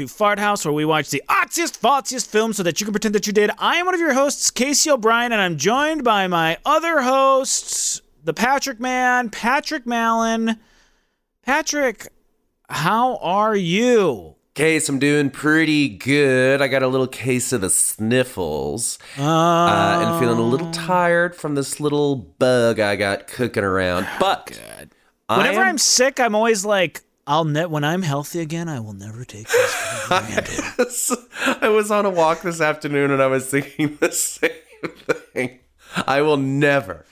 to Fart House, where we watch the artsiest, falsiest films so that you can pretend that you did. I am one of your hosts, Casey O'Brien, and I'm joined by my other hosts, the Patrick Man, Patrick Mallon. Patrick, how are you? Case, I'm doing pretty good. I got a little case of the sniffles. Uh, Uh, and feeling a little tired from this little bug I got cooking around. But I Whenever am- I'm sick, I'm always like, I'll ne- when I'm healthy again, I will never take this for granted. I was on a walk this afternoon and I was thinking the same thing. I will never,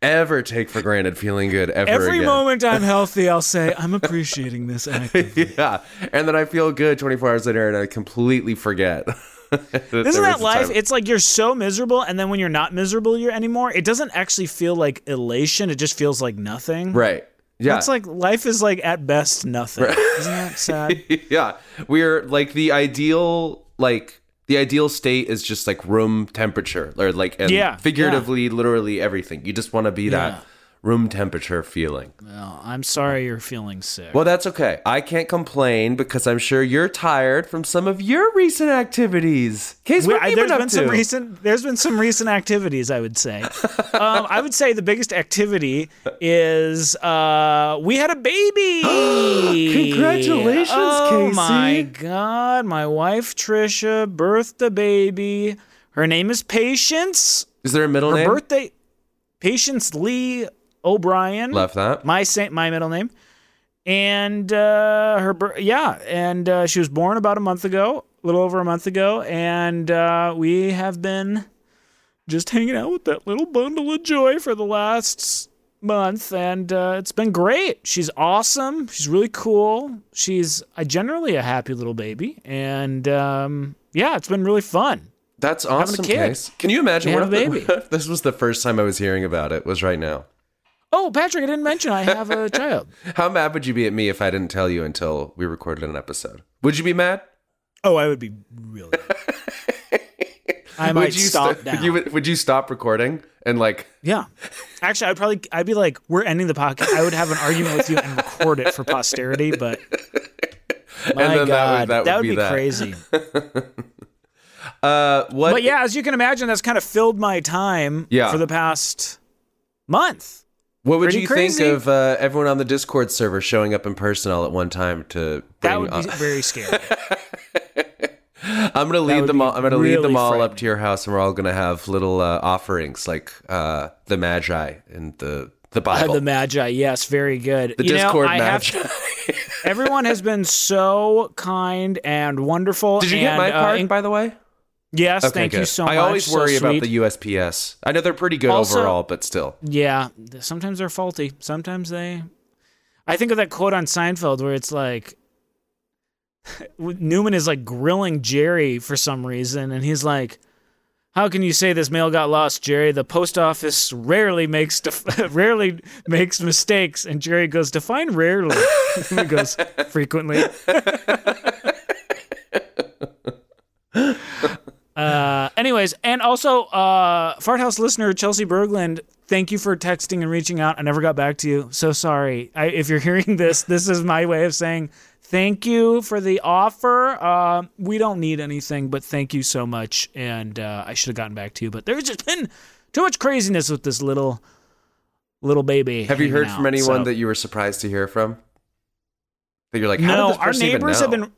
ever take for granted feeling good ever Every again. moment I'm healthy, I'll say, I'm appreciating this actively. Yeah. And then I feel good 24 hours later and I completely forget. Isn't that life? It's like you're so miserable, and then when you're not miserable you're anymore, it doesn't actually feel like elation. It just feels like nothing. right. Yeah. It's like life is like at best nothing. Isn't that sad? yeah we're like the ideal like the ideal state is just like room temperature or like and Yeah, figuratively literally everything you just want to be Yeah. that room temperature feeling well, I'm sorry you're feeling sick. well that's okay i can't complain because i'm sure you're tired from some of your recent activities case what have you there's been up been some recent there's been some recent activities I would say. um, I would say the biggest activity is uh, we had a baby. Congratulations, oh, Casey. Oh, my god, my wife Trisha birthed a baby. Her name is Patience. is there a middle Her name birthday, Patience Lee O'Brien. left that. My sa- my middle name. And uh her yeah and uh, she was born about a month ago a little over a month ago and uh we have been just hanging out with that little bundle of joy for the last month and uh, it's been great. She's awesome. She's really cool. She's generally a happy little baby and um yeah it's been really fun. That's awesome kid. case. Can you imagine what a if, the- what if this was the first time i was hearing about it was right now oh patrick i didn't mention i have a child How mad would you be at me if I didn't tell you until we recorded an episode? Would you be mad? oh i would be really i might would you stop st- now Would you, would you stop recording and like? Yeah. Actually, I'd probably I'd be like, we're ending the podcast. I would have an argument with you and record it for posterity, but my then that would- God, that would be be, that. crazy. Uh, what? But yeah, as you can imagine, that's kind of filled my time Yeah. for the past month. What would pretty you crazy. think of uh, everyone on the Discord server showing up in person all at one time to? Bring, That would be very scary. I'm gonna lead them all. I'm gonna lead them all up to your house, and we're all gonna have little uh, offerings like uh, the Magi and the the Uh, Bible. the Magi, yes, very good. The you Discord know, I have Magi. to- everyone has been so kind and wonderful. Did you get and, my uh, card, by the way? Yes, Okay, thank you good. so much. I always so worry about the USPS. I know they're pretty good Also- overall, but still. Yeah, sometimes they're faulty. Sometimes they. I think of that quote on Seinfeld where it's like Newman is like grilling Jerry for some reason, and he's like, "How can you say this mail got lost, Jerry? The post office rarely makes def- rarely makes mistakes." And Jerry goes, "Define rarely." he goes, "Frequently." Uh, anyways, and also, uh, Fart House listener Chelsea Berglund, thank you for texting and reaching out. I never got back to you. So sorry. I, if you're hearing this, this is my way of saying thank you for the offer. Uh, we don't need anything, but thank you so much. And uh, I should have gotten back to you, but there's just been too much craziness with this little little baby. Have you heard from anyone so- that you were surprised to hear from? That you're like, how no, our neighbors have been.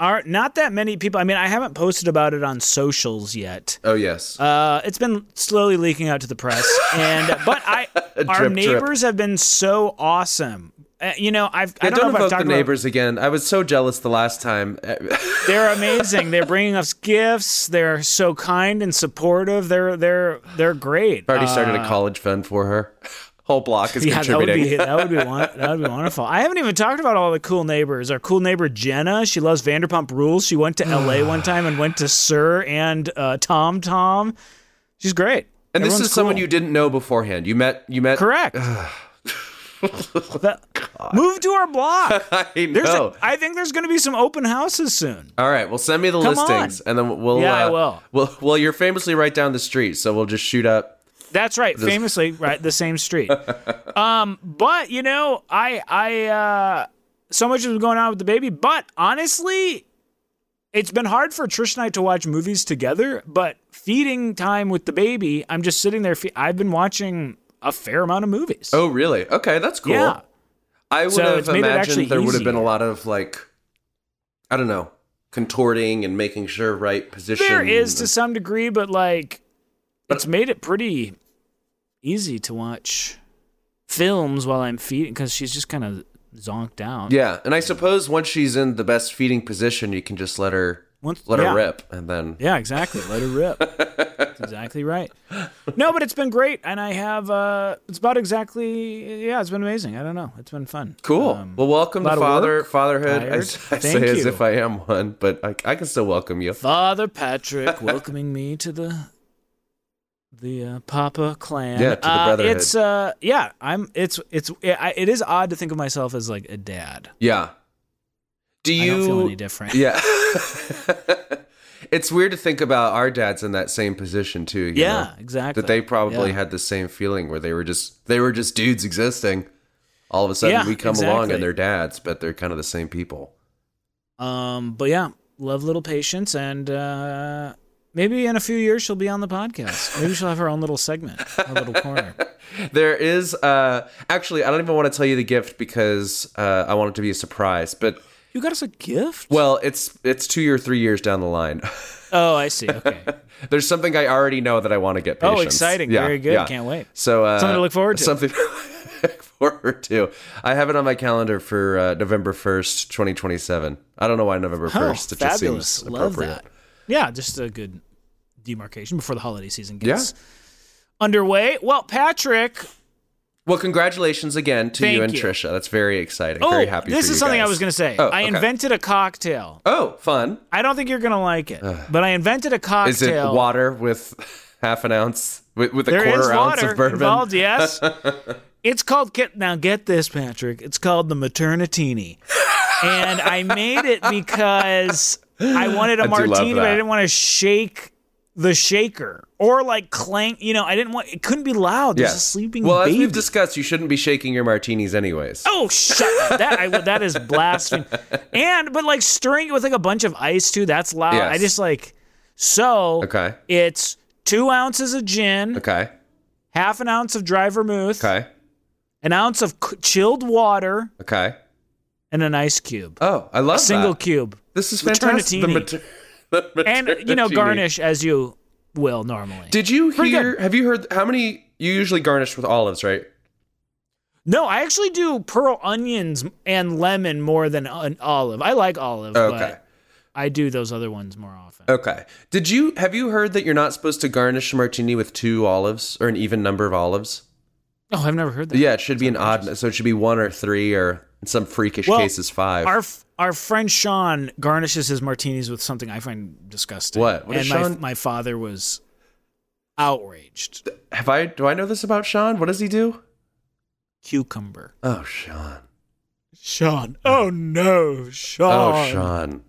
Are not that many people. I mean, I haven't posted about it on socials yet. Oh yes. Uh, it's been slowly leaking out to the press, and but I, our Drip, drip. neighbors have been so awesome. Uh, you know, I've I don't, don't know if I've the talked about. neighbors again. I was so jealous the last time. They're amazing. They're bringing us gifts. They're so kind and supportive. They're they're they're great. I already started Uh, a college fund for her. Whole block is Yeah, that would contributing. be that would be won- that would be wonderful. I haven't even talked about all the cool neighbors. Our cool neighbor Jenna, she loves Vanderpump Rules. She went to L.A. one time and went to SUR and uh, Tom Tom. She's great. and this Everyone's is someone you didn't know beforehand. You met. You met. correct. That- move to our block. I There's know. a, I think there's going to be some open houses soon. All right. Well, send me the Come listings, on. and then we'll. Yeah, I uh, will. Well, well, you're famously right down the street, so we'll just shoot up That's right. Famously, right, the same street. um, but you know, I I uh so much was going on with the baby, but honestly, it's been hard for Trish and I to watch movies together, but feeding time with the baby, I'm just sitting there fe- I've been watching a fair amount of movies. Oh, really? Okay, that's cool. Yeah. I would So have it's made it actually imagined there would have been a lot of like, I don't know, contorting and making sure right position. There is to some degree, but like it's made it pretty easy to watch films while I'm feeding because she's just kind of zonked out. Yeah, and I suppose once she's in the best feeding position, you can just let her Once- let yeah. her rip, and then Yeah, exactly. Let her rip. That's exactly right. No, but it's been great, and I have. uh It's about exactly. Yeah, it's been amazing. I don't know. It's been fun. cool. Um, well, welcome to father work, fatherhood. I, tired. I Thank say as if I am one, but I, I can still welcome you. Father Patrick welcoming me to the the uh, Papa clan. Yeah, to the Uh, brotherhood. It's uh, yeah. I'm. It's it's. It, it is odd to think of myself as like a dad. Yeah. Do you? I don't feel any different. Yeah. it's weird to think about our dads in that same position too. you Yeah, know? exactly. That they probably Yeah. had the same feeling where they were just they were just dudes existing. All of a sudden Yeah, we come along and they're dads, but they're kind of the same people. Um, but yeah, love little patience, and uh, maybe in a few years she'll be on the podcast. Maybe she'll have her own little segment, a little corner. There is uh actually I don't even want to tell you the gift because uh I want it to be a surprise, but You got us a gift? well, it's it's 2 or 3 years down the line. Oh, I see. Okay. There's something I already know that I want to get Oh, exciting! Yeah, Very good. yeah. Can't wait. So uh, Something to look forward to. Something to look forward to. I have it on my calendar for uh, November first, twenty twenty seven. I don't know why November Oh, first. it just fabulous! seems Love appropriate. that. Yeah, just a good demarcation before the holiday season Yeah. gets underway. Well, Patrick. Well, congratulations again to you and you. Trisha. That's very exciting. Oh, very happy. this is something I was going to say. Oh, I okay. invented a cocktail. Oh, fun. I don't think you're going to like it, but I invented a cocktail. Is it water with half an ounce with, with a There quarter ounce of bourbon? involved. Yes, it's called. Get now, get this, Patrick. It's called the Maternatini, and I made it because I wanted a I martini, but I didn't want to shake the shaker or like clank. You know, I didn't want. It couldn't be loud. There's a sleeping well, baby. as we've discussed, you shouldn't be shaking your martinis anyways. Oh, shut up. that I, that is blasphemy. And but like stirring it with like a bunch of ice too. That's loud. Yes. I just like so. Okay. It's two ounces of gin, Okay. half an ounce of dry vermouth, Okay. an ounce of chilled water, Okay. and an ice cube. Oh, I love a single that. cube. This is fantastic. The mater- the And you know, garnish as you will normally. Did you Pretty hear? good. Have you heard? How many? You usually garnish with olives, right? no, I actually do pearl onions and lemon more than an olive. I like olive, Okay. but I do those other ones more often. Okay. Did you have you heard that you're not supposed to garnish a martini with two olives or an even number of olives? Oh, I've never heard that. Yeah, it should be an odd. So it should be one or three, or in some freakish Well, cases five. Our our friend Sean garnishes his martinis with something I find disgusting. What? What and my Sean- my father was outraged. have I? Do I know this about Sean? What does he do? Cucumber. Oh, Sean. Sean. Oh no, Sean. Oh, Sean.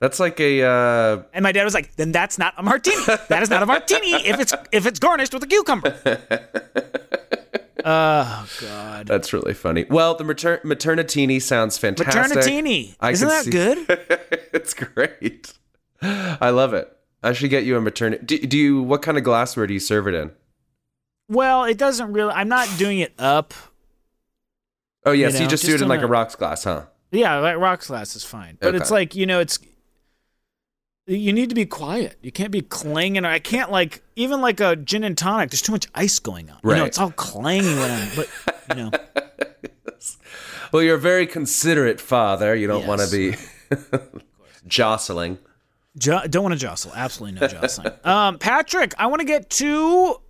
That's like a. uh And my dad was like, "Then that's not a martini. That is not a martini if it's if it's garnished with a cucumber." oh God. That's really funny. Well, the mater- maternatini sounds fantastic. Maternatini. I Isn't that see- good? it's great. I love it. I should get you a maternity. Do, do you? What kind of glassware do you serve it in? Well, it doesn't really. I'm not doing it up. Oh yes, You you, know, just, do it in like a a- rocks glass, huh? Yeah, like rocks glass is fine, but it's like you know, it's you need to be quiet. You can't be clanging. I can't like even like a gin and tonic. There's too much ice going on. You know, it's all clanging when I'm. But you know, Well, you're a very considerate father. You don't want to be jostling. jo- don't want to jostle. Absolutely no jostling. um, Patrick, I want to get to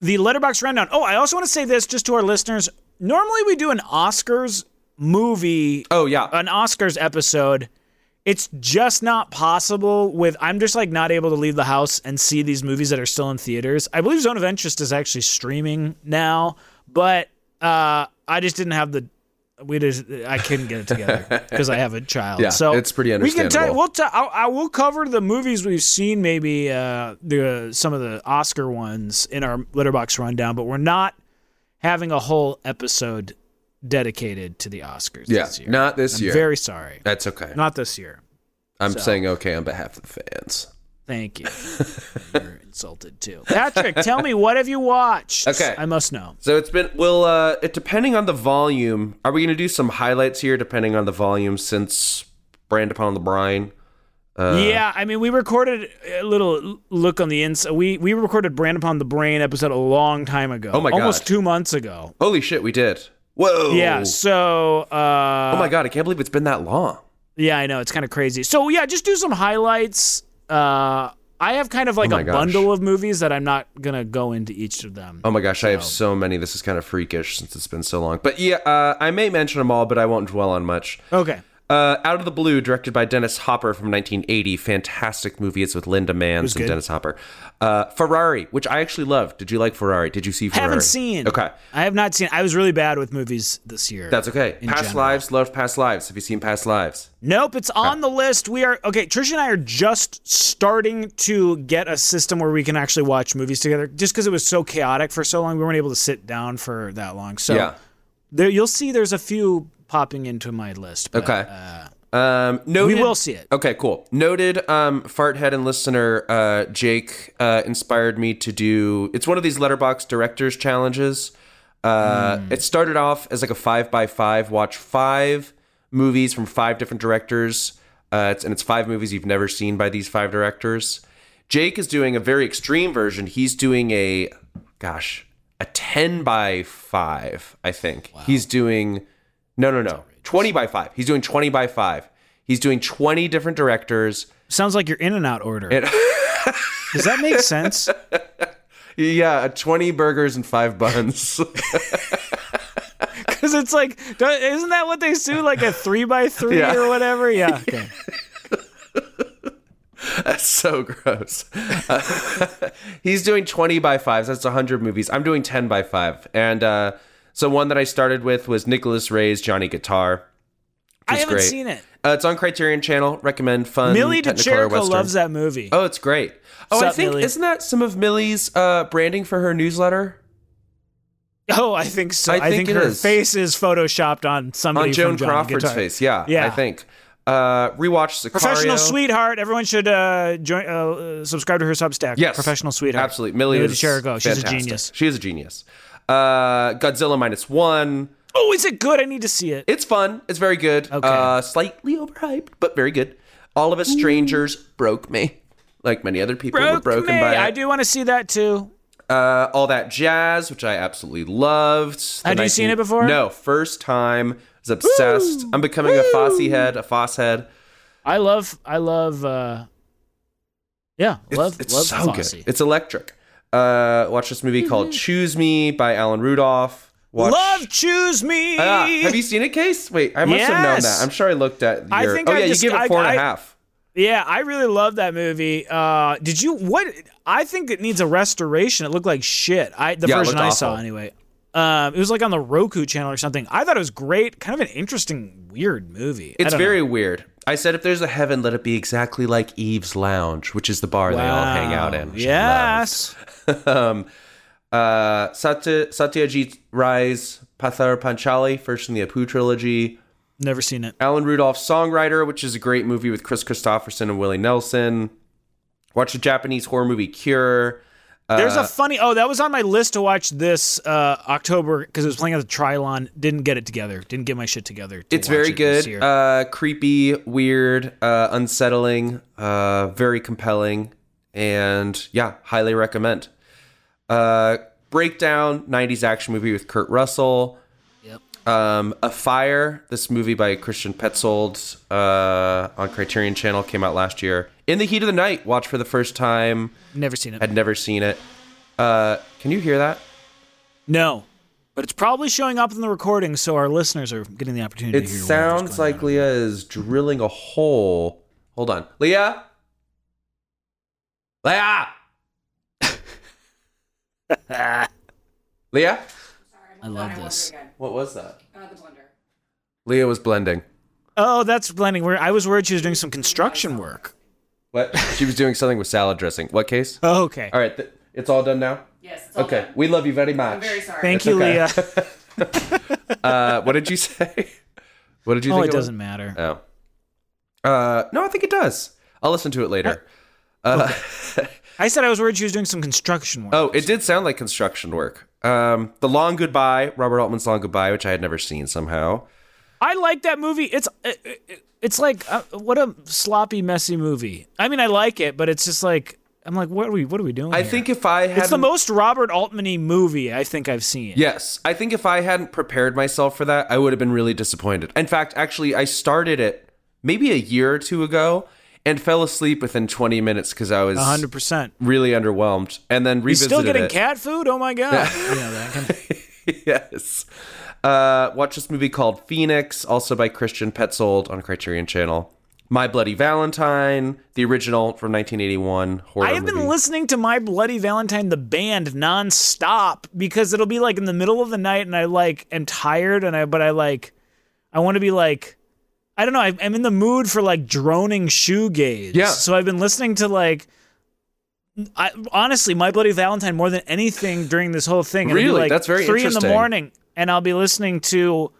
the Letterboxd rundown. Oh, I also want to say this just to our listeners. Normally, we do an Oscars movie Oh yeah, an Oscars episode. It's just not possible with I'm just like not able to leave the house and see these movies that are still in theaters. I believe Zone of Interest is actually streaming now, but uh I just didn't have the we just I couldn't get it together because I have a child. Yeah, so it's pretty understandable. We can tell. We'll t- I, I will cover the movies we've seen, maybe uh, the some of the Oscar ones in our Letterboxd rundown, but we're not having a whole episode dedicated to the Oscars. Yeah, this year. not this I'm year. Very sorry. That's okay. Not this year. I'm so. saying okay on behalf of the fans. Thank you. You're insulted too. Patrick, tell me what have you watched? Okay. I must know. So it's been well. Uh, it depending on the volume. Are we going to do some highlights here? Depending on the volume, since Brand Upon the Brain. Uh, yeah, I mean, we recorded a little look on the inside. We we recorded Brand Upon the Brain episode a long time ago. Oh my god, almost two months ago. Holy shit, we did. Whoa. Yeah. So. Uh, Oh my god, I can't believe it's been that long. Yeah, I know it's kind of crazy. So yeah, just do some highlights. Uh, I have kind of like Oh a gosh. bundle of movies that I'm not gonna go into each of them. Oh my gosh, I have so many. This is kind of freakish since it's been so long. But yeah, uh, I may mention them all, but I won't dwell on much. Okay. Uh, Out of the Blue, directed by Dennis Hopper from 1980. Fantastic movie. It's with Linda Manz and good. Dennis Hopper. Uh, Ferrari, which I actually loved. Did you like Ferrari? Did you see Ferrari? I haven't seen. Okay. I have not seen. I was really bad with movies this year. That's okay. Past general. Lives, loved Past Lives. Have you seen Past Lives? Nope, it's on the list. We are okay. Trish and I are just starting to get a system where we can actually watch movies together. Just because it was so chaotic for so long, we weren't able to sit down for that long. So Yeah. there, you'll see. There's a few popping into my list. But, Okay. uh, Um, noted, we will see it. Okay, cool. Noted um, farthead and listener uh, Jake uh, inspired me to do. It's one of these Letterboxd directors challenges. Uh, Hmm. It started off as like a five by five. Watch five movies from five different directors. Uh, it's, and it's five movies you've never seen by these five directors. Jake is doing a very extreme version. He's doing a, gosh, a ten by five. I think he's doing. No, no, no. 20 by 5. He's doing 20 by 5. He's doing 20 different directors. sounds like your In-N-Out order. It- Does that make sense? Yeah, 20 burgers and 5 buns. Because it's like, isn't that what they do? Like a three by three Yeah. or whatever? Yeah. Okay. That's so gross. he's doing 20 by 5s. That's 100 movies. I'm doing 10 by 5. And uh, so one that I started with was Nicholas Ray's Johnny Guitar. I haven't great. seen it. Uh, it's on Criterion Channel. Recommend fun. Millie De Chirico loves that movie. Oh, it's great. Oh, I think Millie? isn't that some of Millie's uh, branding for her newsletter? Oh, I think so. I I think her is. face is photoshopped on somebody On Joan from Johnny Crawford's Guitar. face. Yeah, Yeah. I think. Uh, rewatch Sicario. Professional sweetheart. Everyone should uh, join, uh, subscribe to her Substack. Yes. Professional sweetheart. Absolutely. Millie, Millie is De Chirico. She's a genius. She is a genius. Uh, Godzilla minus one. Oh, is it good? I need to see it. It's fun. It's very good. Okay. Uh, slightly overhyped, but very good. All of Us Strangers broke me. Like many other people were broken me. by it. I do want to see that too. Uh, all that jazz, which I absolutely loved. The Had you seen it before? No, first time. I was obsessed. I'm becoming a Fosse head, a Foss head. I love. I love. uh Yeah, It's, love. it's love so Fosse. good. It's electric. Uh, watch this movie called Choose Me by Alan Rudolph. Watch, Love, choose me. Ah, have you seen it, Case? Wait, I must have known that. I'm sure I looked at your. I think oh I yeah, just- you give it I- four and a I- half. Yeah, I really love that movie. Uh, did you? What? I think it needs a restoration. It looked like shit. I the Yeah, version I saw anyway. Um, it was like on the Roku channel or something. I thought it was great. Kind of an interesting, weird movie. It's very know. weird. I said if there's a heaven, let it be exactly like Eve's Lounge, which is the bar they all hang out in. Wow. which I love. Yes. um, uh, Satya, Satyajit Ray's Pather Panchali, first in the Apu trilogy. Never seen it. Alan Rudolph's Songwriter, which is a great movie with Kris Kristofferson and Willie Nelson. Watch the Japanese horror movie Cure. There's Uh, a funny. Oh, that was on my list to watch this uh, October because it was playing at the Trylon. Didn't get it together. Didn't get my shit together. to It's very it good. Uh, creepy, weird, uh, unsettling, uh, very compelling, and yeah, highly recommend. Uh, Breakdown, 90s action movie with Kurt Russell. Um, A Fire, this movie by Christian Petzold uh, on Criterion Channel came out last year. In the Heat of the Night, watch for the first time. Never seen it. Had never seen it. Uh, can you hear that? No, but it's probably showing up in the recording, so our listeners are getting the opportunity. It to hear whatever's sounds like. Leah is drilling a hole. Hold on. Leah? Leah! Leah? I love this. What was that? Uh, the blender. Leah was blending. Oh, that's blending. Where I was worried she was doing some construction work. What? she was doing something with salad dressing. What case? Oh, okay. All right, th- it's all done now. Yes. It's all Okay, done. we love you very much. I'm very sorry. Thank you, okay. Leah. Uh, what did you say? What did you Oh, think? it was? doesn't matter. Oh. Uh, no, I think it does. I'll listen to it later. Uh, I said I was worried she was doing some construction work. oh, it did sound like construction work. Um, The Long Goodbye, Robert Altman's Long Goodbye, which I had never seen somehow. I like that movie. It's it, it- it's like uh, what a sloppy, messy movie. I mean, I like it, but it's just like I'm like, what are we what are we doing? I here? think if I had it's the most Robert Altman-y movie I think I've seen. Yes, I think if I hadn't prepared myself for that, I would have been really disappointed. In fact, actually, I started it maybe a year or two ago and fell asleep within 20 minutes because I was hundred percent. really underwhelmed, and then He's revisited still getting it. cat food. Oh my god! yeah, that kind of- yes. Uh, watch this movie called Phoenix, also by Christian Petzold on Criterion Channel. My Bloody Valentine, the original from 1981 horror I have movie. been listening to My Bloody Valentine, the band, nonstop because it'll be like in the middle of the night, and I like am tired, and I but I like I want to be like I don't know. I'm in the mood for like droning shoegaze. Yeah. So I've been listening to like. I, honestly, My Bloody Valentine more than anything during this whole thing. It'll Really? like That's very three in the morning, and I'll be listening to.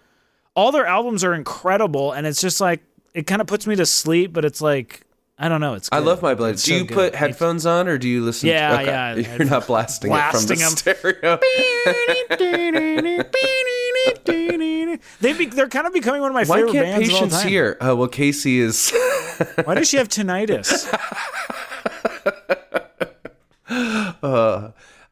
All their albums are incredible, and it's just like it kind of puts me to sleep. But it's like I don't know. It's I love My Bloody. It's Do so you good. put headphones on or do you listen? Yeah, okay. yeah, You're not blasting, Blasting it from the stereo. they be, they're kind of becoming one of my Why favorite can't bands of all patience time. here? Oh, well, Casey is. Why does she have tinnitus?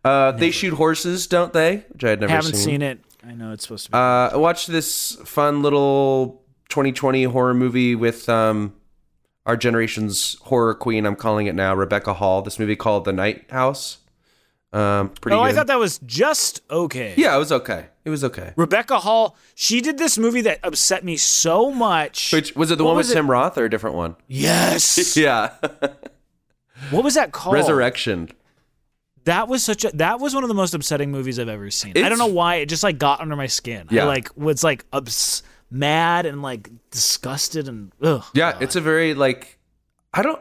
Uh, they shoot horses, don't they? Which I had never Haven't seen it. I know it's supposed to be. Uh, I watched this fun little 2020 horror movie with um, our generation's horror queen. I'm calling it now, Rebecca Hall. This movie called The Night House. Um, pretty oh, good. I thought that was just okay. yeah, it was okay. It was okay. Rebecca Hall, she did this movie that upset me so much. Which was it? The What one with it? Tim Roth or a different one? yes. Yeah, What was that called? Resurrection. That was such a that was one of the most upsetting movies I've ever seen. I don't know why it just like got under my skin. Yeah. I like was like obs- mad and like disgusted and ugh. Yeah, it's a very like I don't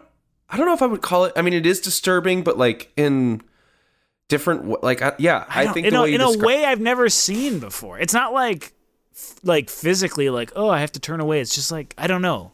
I don't know if I would call it. I mean, it is disturbing, but like in different like I, yeah, I, don't- think in the a, way in a way I've never seen before. It's not like like physically like oh I have to turn away. It's just like I don't know.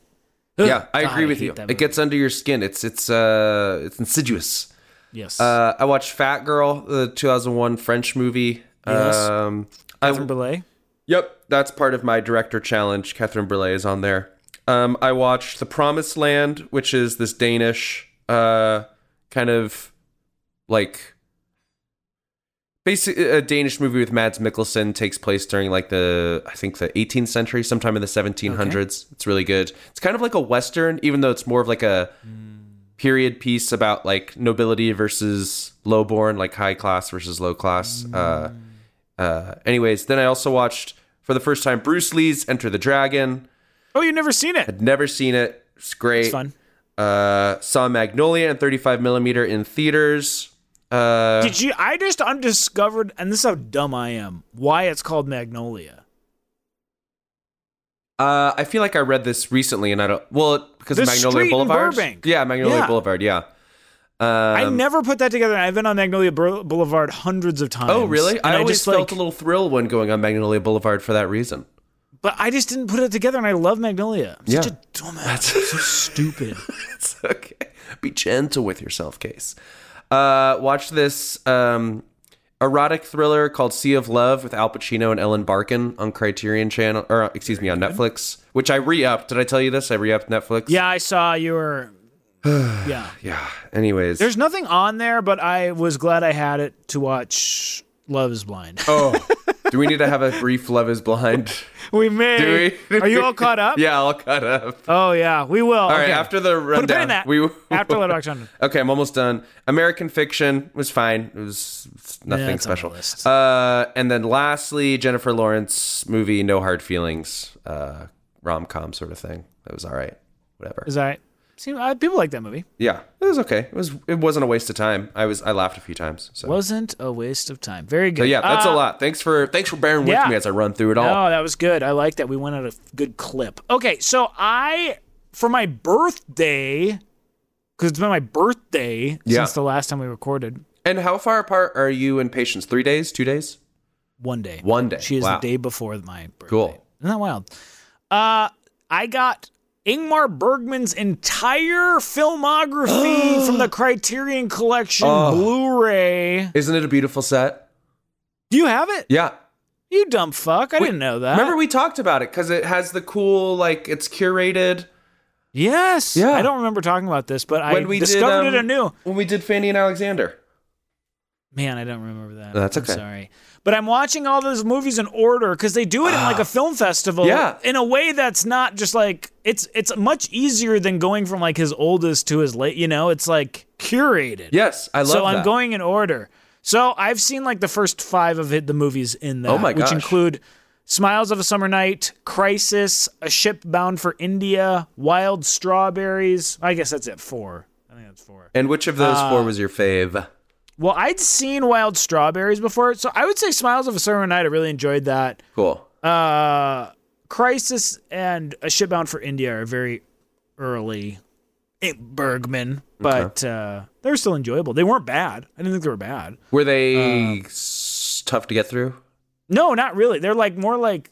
Ugh, Yeah, I God, agree with hate you. It gets under your skin. It's it's uh it's insidious. yes. Uh, I watched Fat Girl, the 2001 French movie. Yes. Um, I, Catherine Breillat. yep, that's part of my director challenge. Catherine Breillat is on there. Um, I watched The Promised Land, which is this Danish uh, kind of like basically a Danish movie with Mads Mikkelsen takes place during like the I think the 18th century, sometime in the 1700s. It's really good. It's kind of like a western, even though it's more of like a period piece about like nobility versus lowborn, like high class versus low class. Uh, uh, anyways, then I also watched for the first time Bruce Lee's Enter the Dragon. Oh, you've never seen it? Had never seen it. It's great. It's fun. Uh, saw Magnolia and 35 millimeter in theaters. Uh, Did you? I just undiscovered, and this is how dumb I am. Why it's called Magnolia? uh, I feel like I read this recently, and I don't. Well, because The of Magnolia Boulevard. Yeah, Magnolia Yeah. Boulevard. Yeah. Um, I never put that together. I've been on Magnolia Boulevard hundreds of times. Oh, really? and I always just felt like, a little thrill when going on Magnolia Boulevard for that reason. but I just didn't put it together, and I love Magnolia. I'm such Yeah. a dumbass. So stupid. It's okay. Be gentle with yourself, Case. Uh, watch this um, erotic thriller called Sea of Love with Al Pacino and Ellen Barkin on Criterion Channel, or excuse me, on Netflix, which I re-upped. Did I tell you this? I re-upped Netflix. Yeah, I saw you were. Yeah. Yeah. Anyways. There's nothing on there, but I was glad I had it to watch Love is Blind. oh, do we need to have a brief Love Is Blind? we may. Do we? Are you all caught up? yeah, all caught up. Oh, yeah. We will. All right. After the Put a pin rundown, in that. we After Letterboxd Rundown. Okay, I'm almost done. American Fiction was fine. It was nothing the special. Uh, and then lastly, Jennifer Lawrence movie No Hard Feelings, uh, rom com sort of thing. That was all right. Whatever. Is that right? See, uh, people like that movie. Yeah, it was okay. It was it wasn't a waste of time. I was I laughed a few times. So, Wasn't a waste of time. Very good. so yeah, that's Uh, a lot. Thanks for thanks for bearing with me as I run through it all. No, that was good. I like that. We went at a good clip. Okay, so I for my birthday, because it's been my birthday Yeah. since the last time we recorded. And how far apart are you and Patience? Three days? Two days? One day. One day. She is Wow. the day before my birthday. Cool. Isn't that wild? Uh, I got Ingmar Bergman's entire filmography from the Criterion Collection Oh. Blu-ray. Isn't it a beautiful set? Do you have it? Yeah. You dumb fuck! I didn't know that. Remember we talked about it because it has the cool like it's curated. Yes. Yeah. I don't remember talking about this, but I we discovered did, it um, anew. When we did Fanny and Alexander. Man, I don't remember that. That's I'm okay. sorry. But I'm watching all those movies in order because they do it in like a film festival. Ah. Yeah. In a way that's not just like it's it's much easier than going from like his oldest to his late. You know, it's like curated. Yes, I love that. so I'm going in order. So I've seen like the first five of the movies in that, Oh my which include Smiles of a Summer Night, Crisis, A Ship Bound for India, Wild Strawberries. I guess that's it. Four. I think that's four. And which of those Uh, four was your fave? Well, I'd seen Wild Strawberries before, so I would say Smiles of a Summer Night. I really enjoyed that. Cool. Uh, Crisis and A Ship Bound for India are very early eh, Bergman, but uh, they were still enjoyable. They weren't bad. I didn't think they were bad. Were they uh, s- tough to get through? No, not really. They're like more like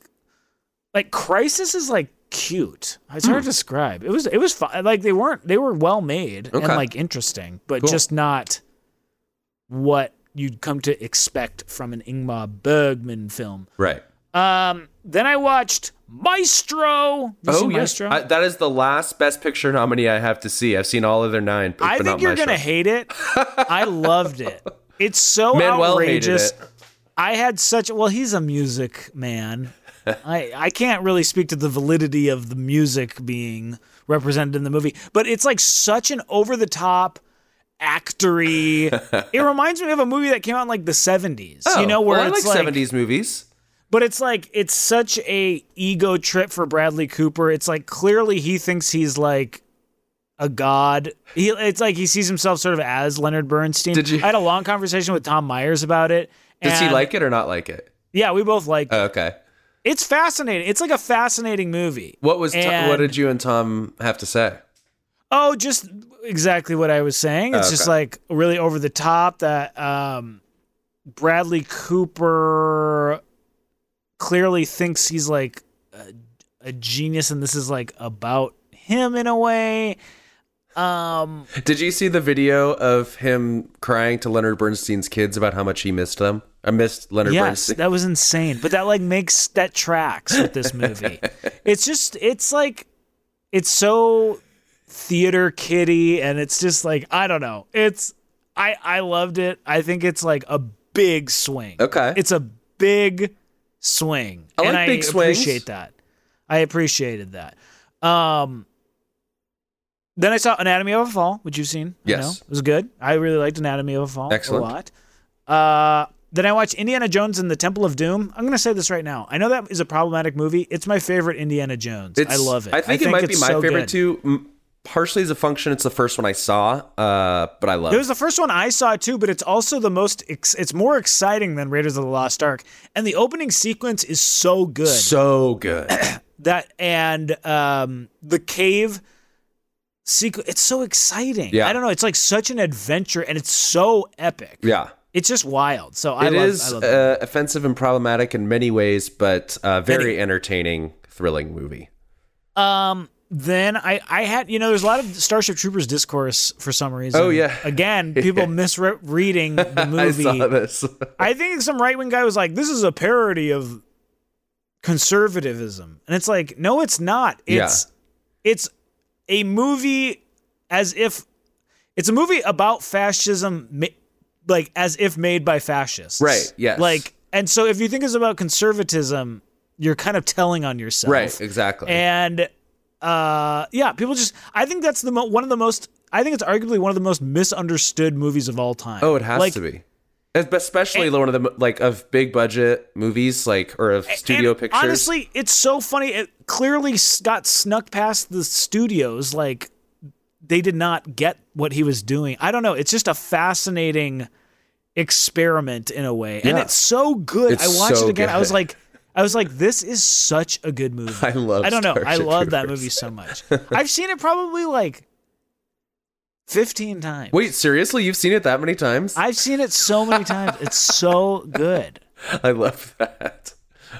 like Crisis is like cute. It's Hmm. hard to describe. It was it was fun. Like they weren't they were well made and like interesting, but Cool. just not what you'd come to expect from an Ingmar Bergman film. Right. Um, then I watched Maestro. You Oh yes, Maestro? I, that is the last Best Picture nominee I have to see. I've seen all other nine, but, I think you're gonna hate it. I loved it. It's so Manuel outrageous. I had such well, he's a music man. I I can't really speak to the validity of the music being represented in the movie, but it's like such an over the top actory. it reminds me of a movie that came out in like the 70s. Oh, you know where oh, well, it's like like, 70s movies. but it's like it's such a ego trip for Bradley Cooper. It's like clearly he thinks he's like a god. He it's like he sees himself sort of as Leonard Bernstein. Did you- I had a long conversation with Tom Myers about it. Does he like it or not like it? Yeah, we both like. Oh, okay. It's fascinating. It's like a fascinating movie. What was And- what did you and Tom have to say? Oh, just exactly what I was saying. It's Oh, just like really over the top that um, Bradley Cooper clearly thinks he's like a, a genius, and this is like about him in a way. Um, Did you see the video of him crying to Leonard Bernstein's kids about how much he missed them? I missed Leonard yes, Bernstein. that was insane, but that like makes that tracks with this movie. it's just it's like it's so theater kitty, and it's just like I don't know. It's I I loved it. I think it's like a big swing. Okay. it's a big swing, I like and big I swings. appreciate that. I appreciated that. Um. Then I saw Anatomy of a Fall, which you've seen. I Yes. know. it was good. I really liked Anatomy of a Fall Excellent. a lot. Uh, then I watched Indiana Jones and the Temple of Doom. I'm going to say this right now. I know that is a problematic movie. It's my favorite Indiana Jones. I love it. I think, it might be my so favorite good. too. Partially as a function, it's the first one I saw, uh, but I love It it. was the first one I saw too, but it's also the most. Ex- it's more exciting than Raiders of the Lost Ark, and the opening sequence is so good. So good. that and um, the cave sequence. It's so exciting. Yeah. I don't know. It's like such an adventure, and it's so epic. yeah. It's just wild. So I It love. is I love uh, offensive and problematic in many ways, but uh, very entertaining, thrilling movie. Um. Then I I had you know there's a lot of Starship Troopers discourse for some reason. Oh, yeah. Again, people misreading the movie. I saw this. I think some right wing guy was like, "This is a parody of conservatism," and it's like, no, it's not. It's it's a movie as if it's a movie about fascism, like as if made by fascists. Right, yes. Like, and so if you think it's about conservatism, you're kind of telling on yourself. right, exactly. And uh, yeah, people just. I think that's the mo- one of the most. I think it's arguably one of the most misunderstood movies of all time. oh, it has Like, to be. Especially one of the like of big budget movies, like or of studio and pictures. Honestly, it's so funny. It clearly got snuck past the studios. Like they did not get what he was doing. I don't know. It's just a fascinating experiment in a way, and it's so good. It's I watched so it again. I was like. I was like, this is such a good movie. I love I don't know. I Starship love that movie so much. I've seen it probably like 15 times. Wait, seriously? You've seen it that many times? I've seen it so many times. It's so good. I love that.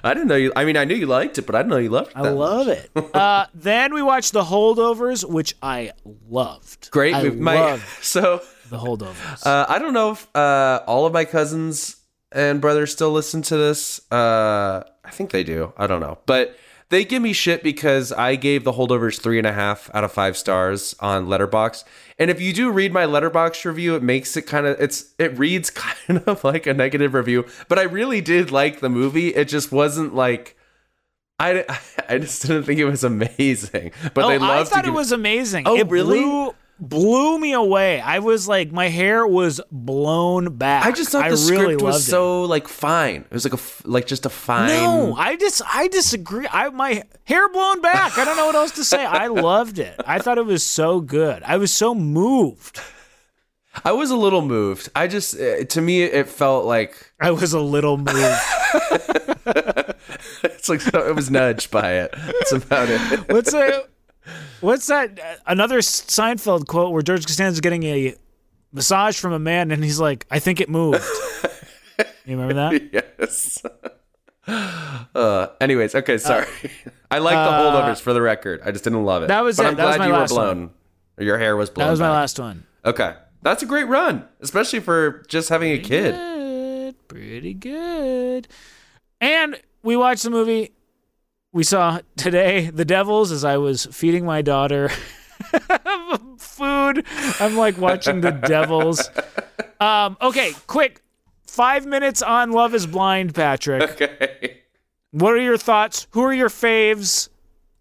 I didn't know you. I mean, I knew you liked it, but I didn't know you loved it. I love much. it. Uh, then we watched The Holdovers, which I loved. Great I movie. Loved so The Holdovers. uh, I don't know if uh, all of my cousins and brothers still listen to this. Uh, I think they do. I don't know, but they give me shit because I gave the holdovers three and a half out of five stars on Letterboxd. And if you do read my Letterboxd review, it makes it kind of it's it reads kind of like a negative review. But I really did like the movie. It just wasn't like. I, I just didn't think it was amazing, but oh, they loved. It. I thought to it was amazing. Oh, it really? Blew, blew me away. I was like, my hair was blown back. I just thought the I script really was loved it. so like fine. It was like a like just a fine. No, I just I disagree. I my hair blown back. I don't know what else to say. I loved it. I thought it was so good. I was so moved. I was a little moved. I just uh, to me it felt like I was a little moved. it's like it was nudged by it. That's about it. What's a What's that? uh, Another Seinfeld quote where George Costanza's getting a massage from a man, and he's like, "I think it moved." You remember that? yes. Uh, anyways, okay, sorry. I like the holdovers for the record. I just didn't love it. Uh, That was but it. I'm That was glad my you were blown. Or your hair was blown. That was my back. last one. Okay, that's a great run, especially for just having a kid. Good, pretty good. And we watched the movie we saw today, The Devils, as I was feeding my daughter food. I'm like watching The Devils. Um, okay, quick. Five minutes on Love is Blind, Patrick. Okay. What are your thoughts? Who are your faves?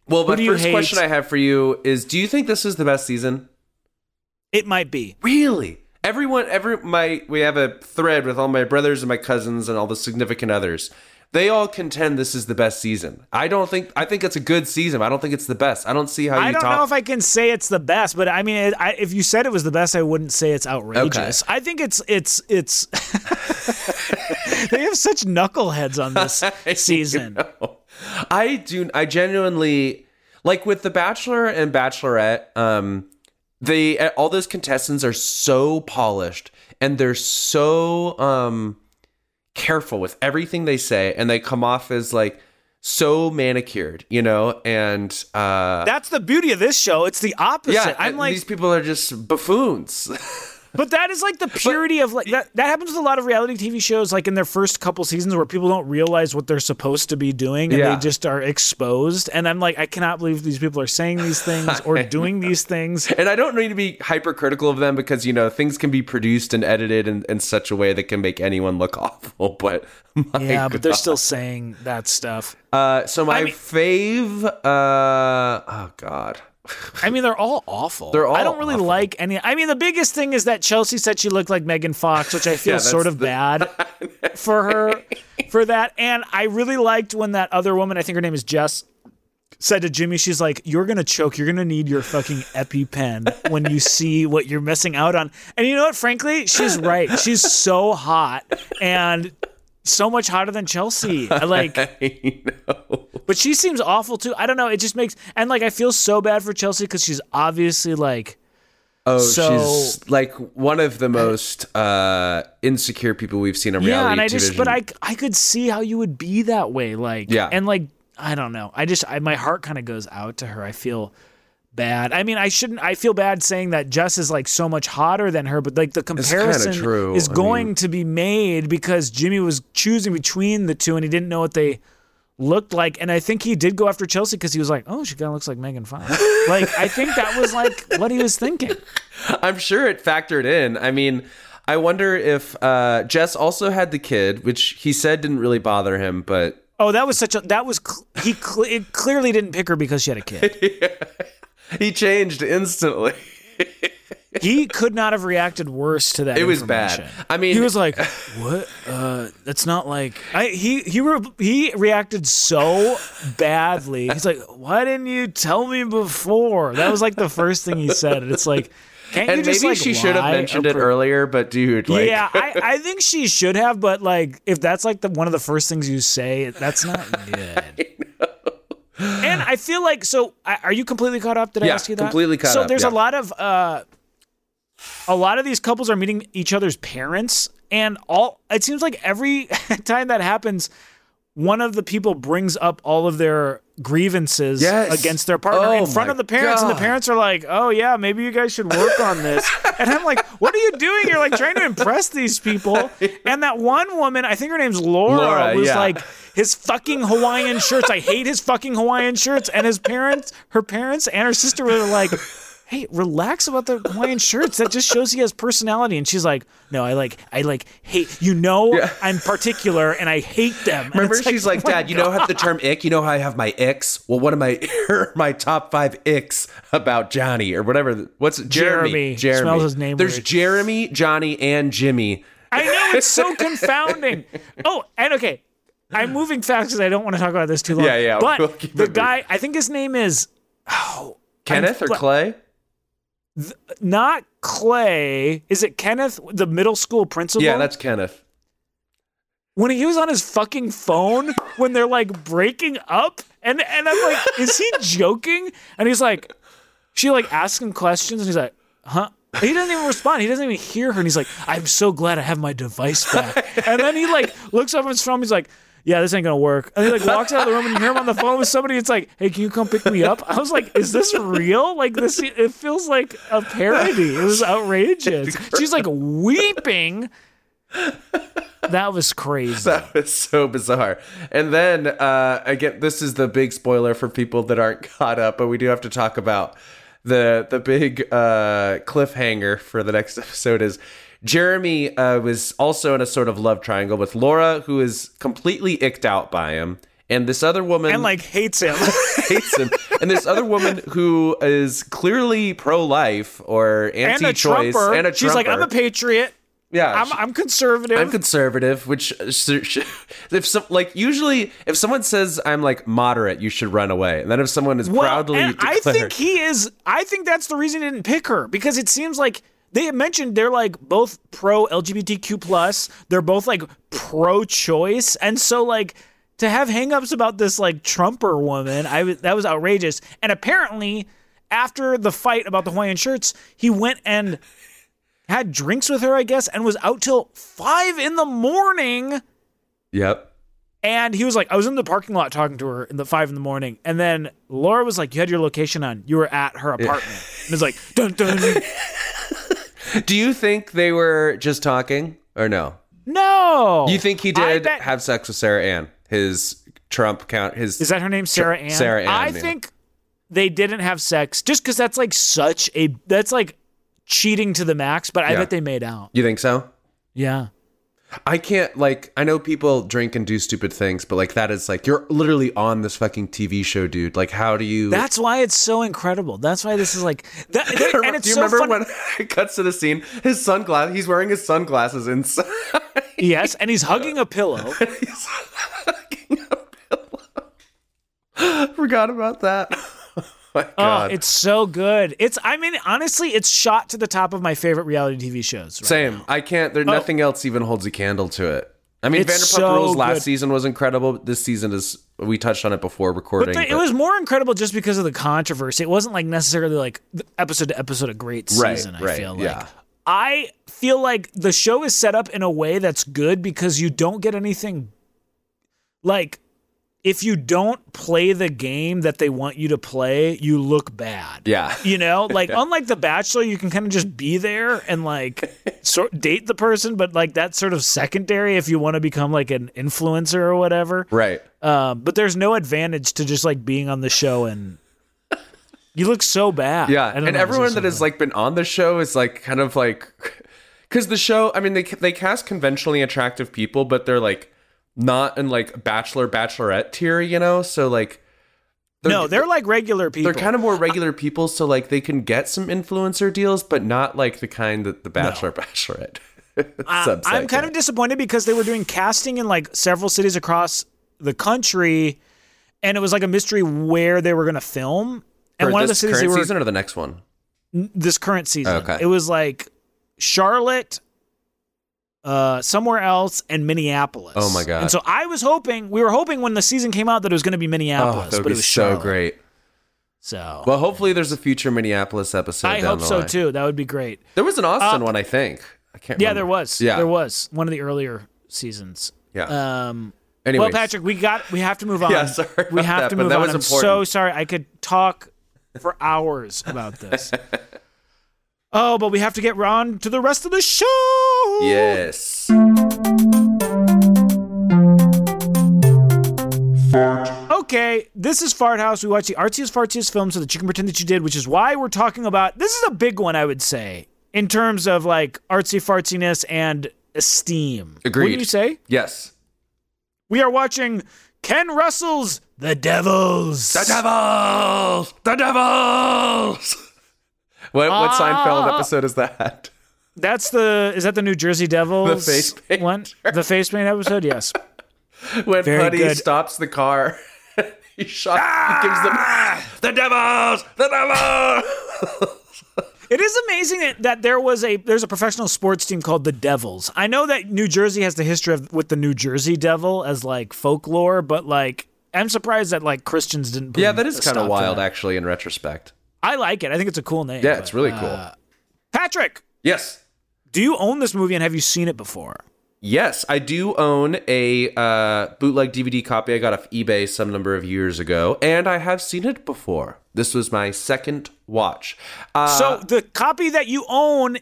Well, my first hate? question I have for you is: Do you think this is the best season? It might be. Really? Everyone, every my we have a thread with all my brothers and my cousins and all the significant others. They all contend this is the best season. I don't think. I think it's a good season. I don't think it's the best. I don't see how you I don't top. know if I can say it's the best, but I mean, it, I, if you said it was the best, I wouldn't say it's outrageous. I think it's it's it's. they have such knuckleheads on this season. I do. I genuinely like with the Bachelor and Bachelorette. Um, they all those contestants are so polished and they're so um careful with everything they say, and they come off as like so manicured, you know. And uh, That's the beauty of this show. It's the opposite. yeah, I'm like, these people are just buffoons. but that is like the purity of like that. That happens with a lot of reality TV shows, like in their first couple seasons, where people don't realize what they're supposed to be doing, and Yeah. they just are exposed. And I'm like, I cannot believe these people are saying these things or doing these things. And I don't need to be hypercritical of them because you know things can be produced and edited in, in such a way that can make anyone look awful. But Yeah, but they're still saying that stuff. Uh, so my I mean- fave. Uh, oh God. I mean, they're all awful. They're all I don't really awful. like any. I mean, the biggest thing is that Chelsea said she looked like Megan Fox, which I feel Yeah, sort of the- bad for her for that. And I really liked when that other woman, I think her name is Jess, said to Jimmy, she's like, "You're gonna choke. You're gonna need your fucking EpiPen when you see what you're missing out on." And you know what? Frankly, she's right. She's so hot and so much hotter than Chelsea. I Like. But she seems awful too. I don't know. It just makes and like I feel so bad for Chelsea because she's obviously like Oh, So- she's like one of the most uh, insecure people we've seen on reality yeah, and I television. just but I I could see how you would be that way. Like Yeah. and like I don't know. I just I, my heart kind of goes out to her. I feel bad. I mean, I shouldn't. I feel bad saying that Jess is like so much hotter than her, but like the comparison is I going mean- to be made because Jimmy was choosing between the two and he didn't know what they looked like. And I think he did go after Chelsea because he was like, "Oh, she kind of looks like Megan Fox." like I think that was like what he was thinking. I'm sure it factored in. I mean, I wonder if uh, Jess also had the kid, which he said didn't really bother him, but Oh, that was such a that was he cl- it clearly didn't pick her because she had a kid. he changed instantly. he could not have reacted worse to that. It was bad. I mean- he was like, "What? Uh, that's not like." I he he re- he reacted so badly. He's like, "Why didn't you tell me before?" That was like the first thing he said. And it's like, can't and you just maybe like she should have mentioned it earlier, but dude, like, yeah, I, I think she should have, but like if that's like the one of the first things you say, that's not good. And I feel like so. Are you completely caught up? Did I ask you that? completely caught so up, there's yeah. a lot of uh, a lot of these couples are meeting each other's parents, and all it seems like every time that happens, one of the people brings up all of their grievances Yes. against their partner Oh in front of the parents, and the parents are like, "Oh yeah, maybe you guys should work on this." and I'm like, "What are you doing? You're like trying to impress these people." And that one woman, I think her name's Laura, Laura, was yeah. like, his fucking Hawaiian shirts. I hate his fucking Hawaiian shirts. And his parents, her parents, and her sister were like, "Hey, relax about the Hawaiian shirts. That just shows he has personality." And she's like, "No, I like, I like hate. You know, I'm particular, and I hate them." And Remember, she's like, oh Dad, you know have the term ick? You know how I have my icks? Well, what am I? Are my top five icks about Johnny or whatever. What's it? Jeremy? Jeremy. Smells his name There's weird. Jeremy, Johnny, and Jimmy. I know it's so confounding. Oh, and okay, I'm moving fast because I don't want to talk about this too long. Yeah, yeah, But we'll the guy, I think his name is oh, Kenneth or I'm- Clay? not Clay. Is it Kenneth, the middle school principal? Yeah, that's Kenneth. when he was on his fucking phone when they're like breaking up, and and I'm like, is he joking? And he's like, she like asks him questions, and he's like, huh. He doesn't even respond. He doesn't even hear her. And he's like, I'm so glad I have my device back. And then he like looks up at his phone. He's like, yeah, this ain't gonna work. And he like walks out of the room and you hear him on the phone with somebody. It's like, hey, can you come pick me up? I was like, is this real? Like this, it feels like a parody. It was outrageous. She's like weeping. That was crazy. That was so bizarre. And then uh, again, this is the big spoiler for people that aren't caught up, but we do have to talk about the the big uh, cliffhanger for the next episode. Is Jeremy uh, was also in a sort of love triangle with Laura, who is completely icked out by him, and this other woman and like hates him. hates him, and this other woman who is clearly pro life or anti-choice Trumper. and a She's like, I'm a patriot. yeah, I'm, I'm conservative. I'm conservative, which if some like usually if someone says I'm like moderate, you should run away. And then if someone is well, proudly and I think he is. I think that's the reason he didn't pick her because it seems like they had mentioned they're like both pro LGBTQ plus. They're both like pro choice, and so like to have hangups about this like Trumper woman, I that was outrageous. And apparently, after the fight about the Hawaiian shirts, he went and had drinks with her, I guess, and was out till five in the morning. yep, And he was like, I was in the parking lot talking to her in the five in the morning. And then Laura was like, You had your location on. You were at her apartment. And it's like, dun dun. do you think they were just talking or no? No. You think he did bet- have sex with Sarah Ann, his Trump count, his Is that her name? Sarah Ann? Sarah Ann, I yeah. think they didn't have sex just because that's like such a, that's like cheating to the max, but I Yeah. bet they made out. You think so? Yeah. I can't like I know people drink and do stupid things, but like that is like you're literally on this fucking TV show, dude. Like how do you That's why it's so incredible. That's why this is like, that, and it's do you so remember funny. when it cuts to the scene? His sunglasses he's wearing his sunglasses inside. yes, and he's hugging a pillow. He's hugging a pillow. Forgot about that. Oh my Oh, it's so good. It's I mean, honestly, it's shot to the top of my favorite reality TV shows. Right? Same. I can't there oh. nothing else even holds a candle to it. I mean It's Vanderpump so Rules last good. season was incredible. This season is we touched on it before recording. But the, it was more incredible just because of the controversy. It wasn't like necessarily like episode to episode a great Right, season. I right, feel like. yeah. I feel like the show is set up in a way that's good because you don't get anything like if you don't play the game that they want you to play, you look bad. Yeah. You know, like unlike The Bachelor, you can kind of just be there and like sort date the person, but like that's sort of secondary if you want to become like an influencer or whatever. Right. Um, but there's no advantage to just like being on the show and you look so bad. Yeah, and everyone that has like been on the show is like kind of like because the show. I mean, they they cast conventionally attractive people, but they're like not in like bachelor bachelorette tier, you know. So like no, they're like regular people. They're kind of more regular people, so like they can get some influencer deals, but not like the kind that the Bachelor Bachelorette. I- subset I'm kind of disappointed because they were doing casting in like several cities across the country, and it was like a mystery where they were going to film. And For one of the cities they were season or the next one. this current season. Okay. It was like Charlotte, uh, somewhere else, and Minneapolis. Oh my God. And so I was hoping, we were hoping when the season came out that it was going to be Oh, Minneapolis, that would but be it was so Charlotte. great. So Well, hopefully there's a future Minneapolis episode. I hope so line. too. That would be great. There was an Austin one, I think. I can't. Remember. Yeah, remember. there was. Yeah, there was one of the earlier seasons. Yeah. Um, Anyways. well, Patrick, we got we have to move on. Yeah, sorry we have that, to move that on. was I'm so sorry. I could talk for hours about this. oh, but we have to get on to the rest of the show. Yes. Okay, this is Farthouse. We watch the artsiest fartsiest film so that you can pretend that you did, which is why we're talking about. This is a big one, I would say, in terms of like artsy fartsiness and esteem. Agreed. Wouldn't you say? Yes. We are watching Ken Russell's The Devils. The Devils! The Devils! What, what Seinfeld Ah. episode is that? That's the is that the New Jersey Devils The face paint. one? The face paint episode, yes. When Very Puddy good. stops the car, he shot, he gives them the Devils! The Devils! It is amazing that, that there was a there's a professional sports team called the Devils. I know that New Jersey has the history of with the New Jersey Devil as like folklore, but like I'm surprised that like Christians didn't. Yeah, that is kind of wild, actually, in retrospect. I like it. I think it's a cool name. Yeah, but, it's really cool. uh, Patrick, yes. do you own this movie and have you seen it before? Yes, I do own a uh, bootleg DVD copy I got off eBay some number of years ago, and I have seen it before. This was my second watch. Uh, so the copy that you own,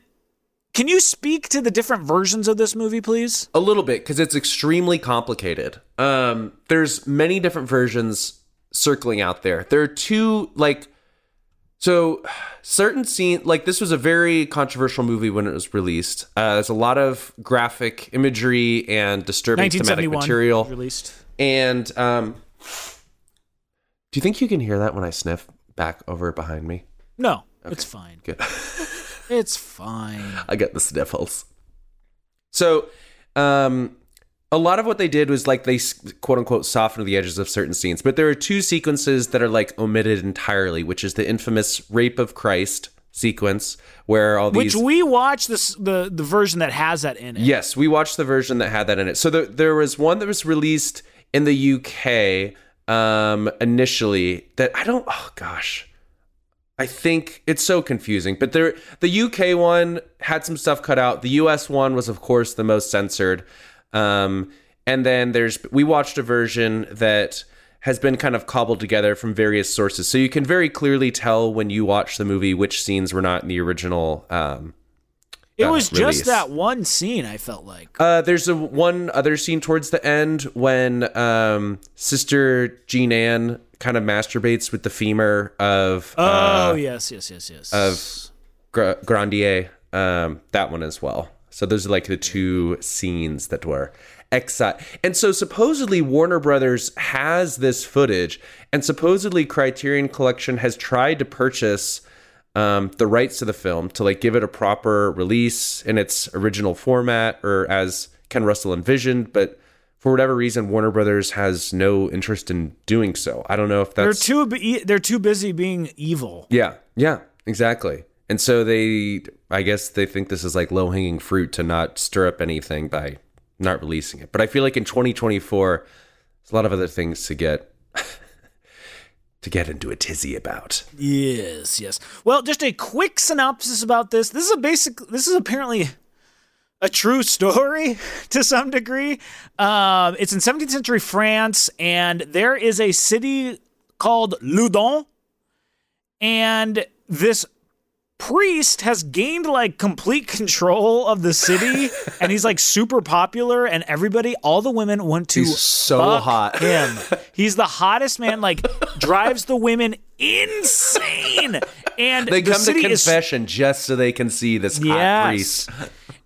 can you speak to the different versions of this movie, please? a little bit because it's extremely complicated. Um, there's many different versions circling out there. There are two like so certain scene like this was a very controversial movie when it was released. Uh, there's a lot of graphic imagery and disturbing thematic material. released. And um, do you think you can hear that when I sniff back over behind me? No, it's fine. Good. It's fine. I get the sniffles. So, um, a lot of what they did was like they quote unquote softened the edges of certain scenes, but there are two sequences that are like omitted entirely, which is the infamous rape of Christ sequence where all these Which we watched this the the version that has that in it. Yes, we watched the version that had that in it. So there, there was one that was released in the UK um, initially that I don't. Oh gosh, I think it's so confusing. But there, the UK one had some stuff cut out. The US one was, of course, the most censored. Um, and then there's we watched a version that has been kind of cobbled together from various sources, so you can very clearly tell when you watch the movie which scenes were not in the original. Um, It uh, was release. just that one scene. I felt like. uh, there's a one other scene towards the end when um, Sister Jean Ann kind of masturbates with the femur of oh uh, yes, yes, yes, yes. of Gra- Grandier. Um, that one as well. So those are like the two scenes that were excised. And so supposedly Warner Brothers has this footage, and supposedly Criterion Collection has tried to purchase um, the rights to the film to like give it a proper release in its original format or as Ken Russell envisioned, but for whatever reason, Warner Brothers has no interest in doing so. I don't know if that's they're too they're too busy being evil. yeah, yeah, exactly. And so they, I guess they think this is like low hanging fruit to not stir up anything by not releasing it. But I feel like in 2024, there's a lot of other things to get to get into a tizzy about. Yes, yes. Well, just a quick synopsis about this. This is a basic. This is apparently a true story to some degree. Um, it's in 17th century France, and there is a city called Loudun, and this priest has gained like complete control of the city and he's like super popular and everybody all the women want to He's so hot. him he's the hottest man like drives the women insane and They the come to city is confession just so they can see this hot priest.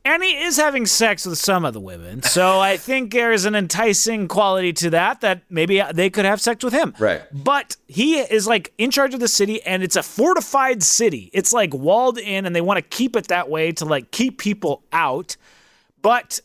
And he is having sex with some of the women. So I think there's an enticing quality to that that maybe they could have sex with him. Right. But he is like in charge of the city and it's a fortified city. It's like walled in and they want to keep it that way to like keep people out. But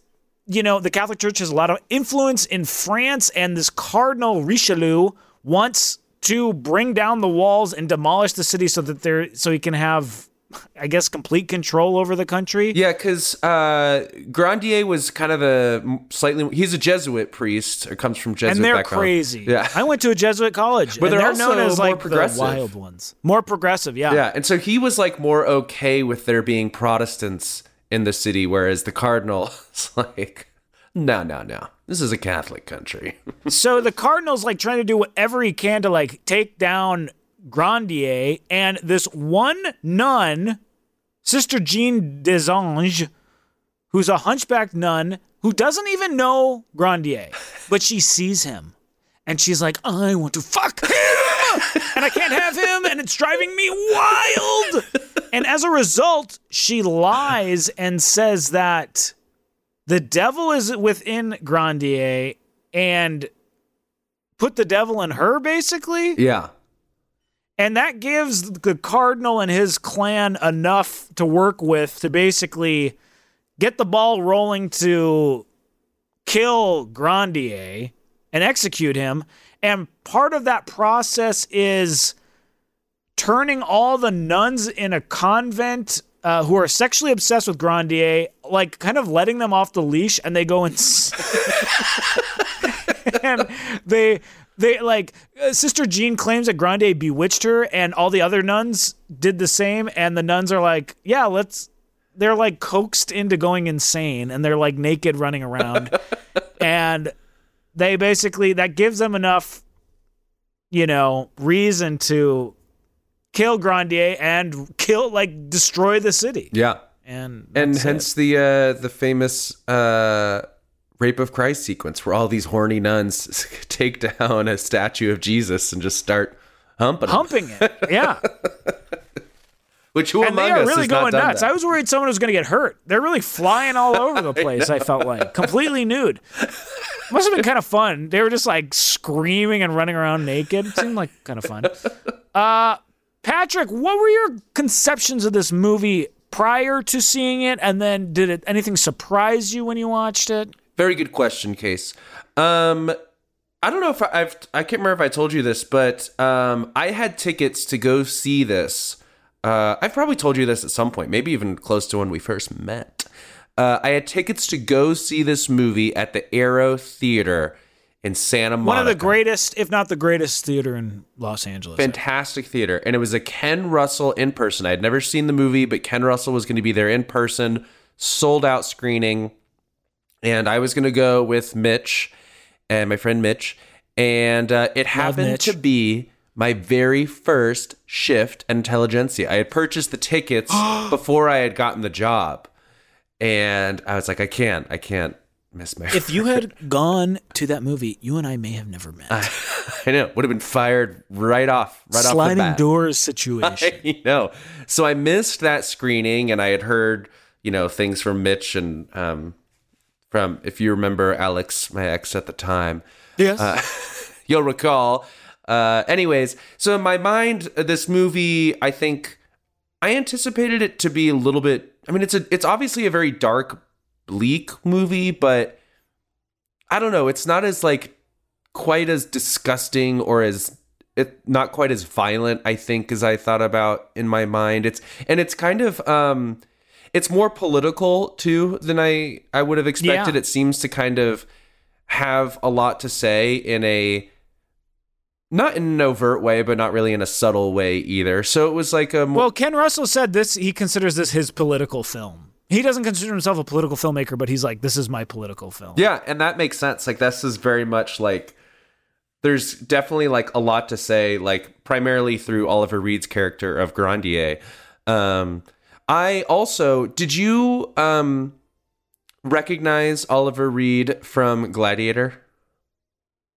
you know, the Catholic Church has a lot of influence in France and this Cardinal Richelieu wants to bring down the walls and demolish the city so that there so he can have I guess complete control over the country. Yeah, because uh, Grandier was kind of a slightly. He's a Jesuit priest, or comes from Jesuit and they're background. crazy. Yeah, I went to a Jesuit college, But they're they're also known as like the progressive. wild ones, more progressive. Yeah, yeah, and so he was like more okay with there being Protestants in the city, whereas the cardinal is like, no, no, no, this is a Catholic country. so the Cardinal's like trying to do whatever he can to like take down Grandier, and this one nun, Sister Jeanne des Anges, who's a hunchback nun who doesn't even know Grandier, but she sees him, and she's like, "I want to fuck him, and I can't have him, and it's driving me wild." And as a result, she lies and says that the devil is within Grandier and put the devil in her basically? Yeah, and that gives the cardinal and his clan enough to work with to basically get the ball rolling to kill Grandier and execute him and part of that process is turning all the nuns in a convent uh, who are sexually obsessed with Grandier, like kind of letting them off the leash, and they go insane. and they they like uh, Sister Jean claims that Grandier bewitched her, and all the other nuns did the same. And the nuns are like, "Yeah, let's." They're like coaxed into going insane, and they're like naked running around, and they basically that gives them enough, you know, reason to kill Grandier and kill like destroy the city. yeah, And and that's it. hence the uh, the famous uh, rape of Christ sequence, where all these horny nuns take down a statue of Jesus and just start humping. him. humping it. Yeah. Which who and among they are us really has not going done nuts. that? I was worried someone was going to get hurt. They're really flying all over the place. I, felt like completely nude. Must have been kind of fun. They were just like screaming and running around naked. Seemed like kind of fun. Uh, Patrick, what were your conceptions of this movie prior to seeing it, and then did it anything surprise you when you watched it? Very good question, Case. Um, I don't know if I, I've I can't remember if I told you this, but um, I had tickets to go see this. Uh, I've probably told you this at some point, maybe even close to when we first met. Uh, I had tickets to go see this movie at the Aero Theater in Santa Monica. One of the greatest, if not the greatest, theater in Los Angeles. fantastic theater and it was a ken russell in person i had never seen the movie but ken russell was going to be there in person sold out screening and i was going to go with mitch and my friend mitch and uh, it happened Mitch. to be my very first shift at intelligentsia i had purchased the tickets before i had gotten the job and i was like i can't i can't miss my if you had gone to that movie, you and I may have never met. i know would have been fired right off right off the Sliding bat. doors situation. I know. So I missed that screening, and I had heard, you know, things from Mitch and um, from if you remember Alex, my ex at the time, yes. you'll recall. Uh, anyways, so in my mind, uh, this movie, I think I anticipated it to be a little bit. I mean, it's a, it's obviously a very dark, bleak movie, but I don't know. It's not as like quite as disgusting or as it not quite as violent. I think as I thought about in my mind. It's and it's kind of um, it's more political too than I I would have expected. Yeah. It seems to kind of have a lot to say in a not in an overt way, but not really in a subtle way either. So it was like a more, well, Ken Russell said this. He considers this his political film. He doesn't consider himself a political filmmaker, but he's like, this is my political film. yeah, and that makes sense. Like this is very much like there's definitely like a lot to say, like primarily through Oliver Reed's character of Grandier. Um, I also did you um recognize Oliver Reed from Gladiator?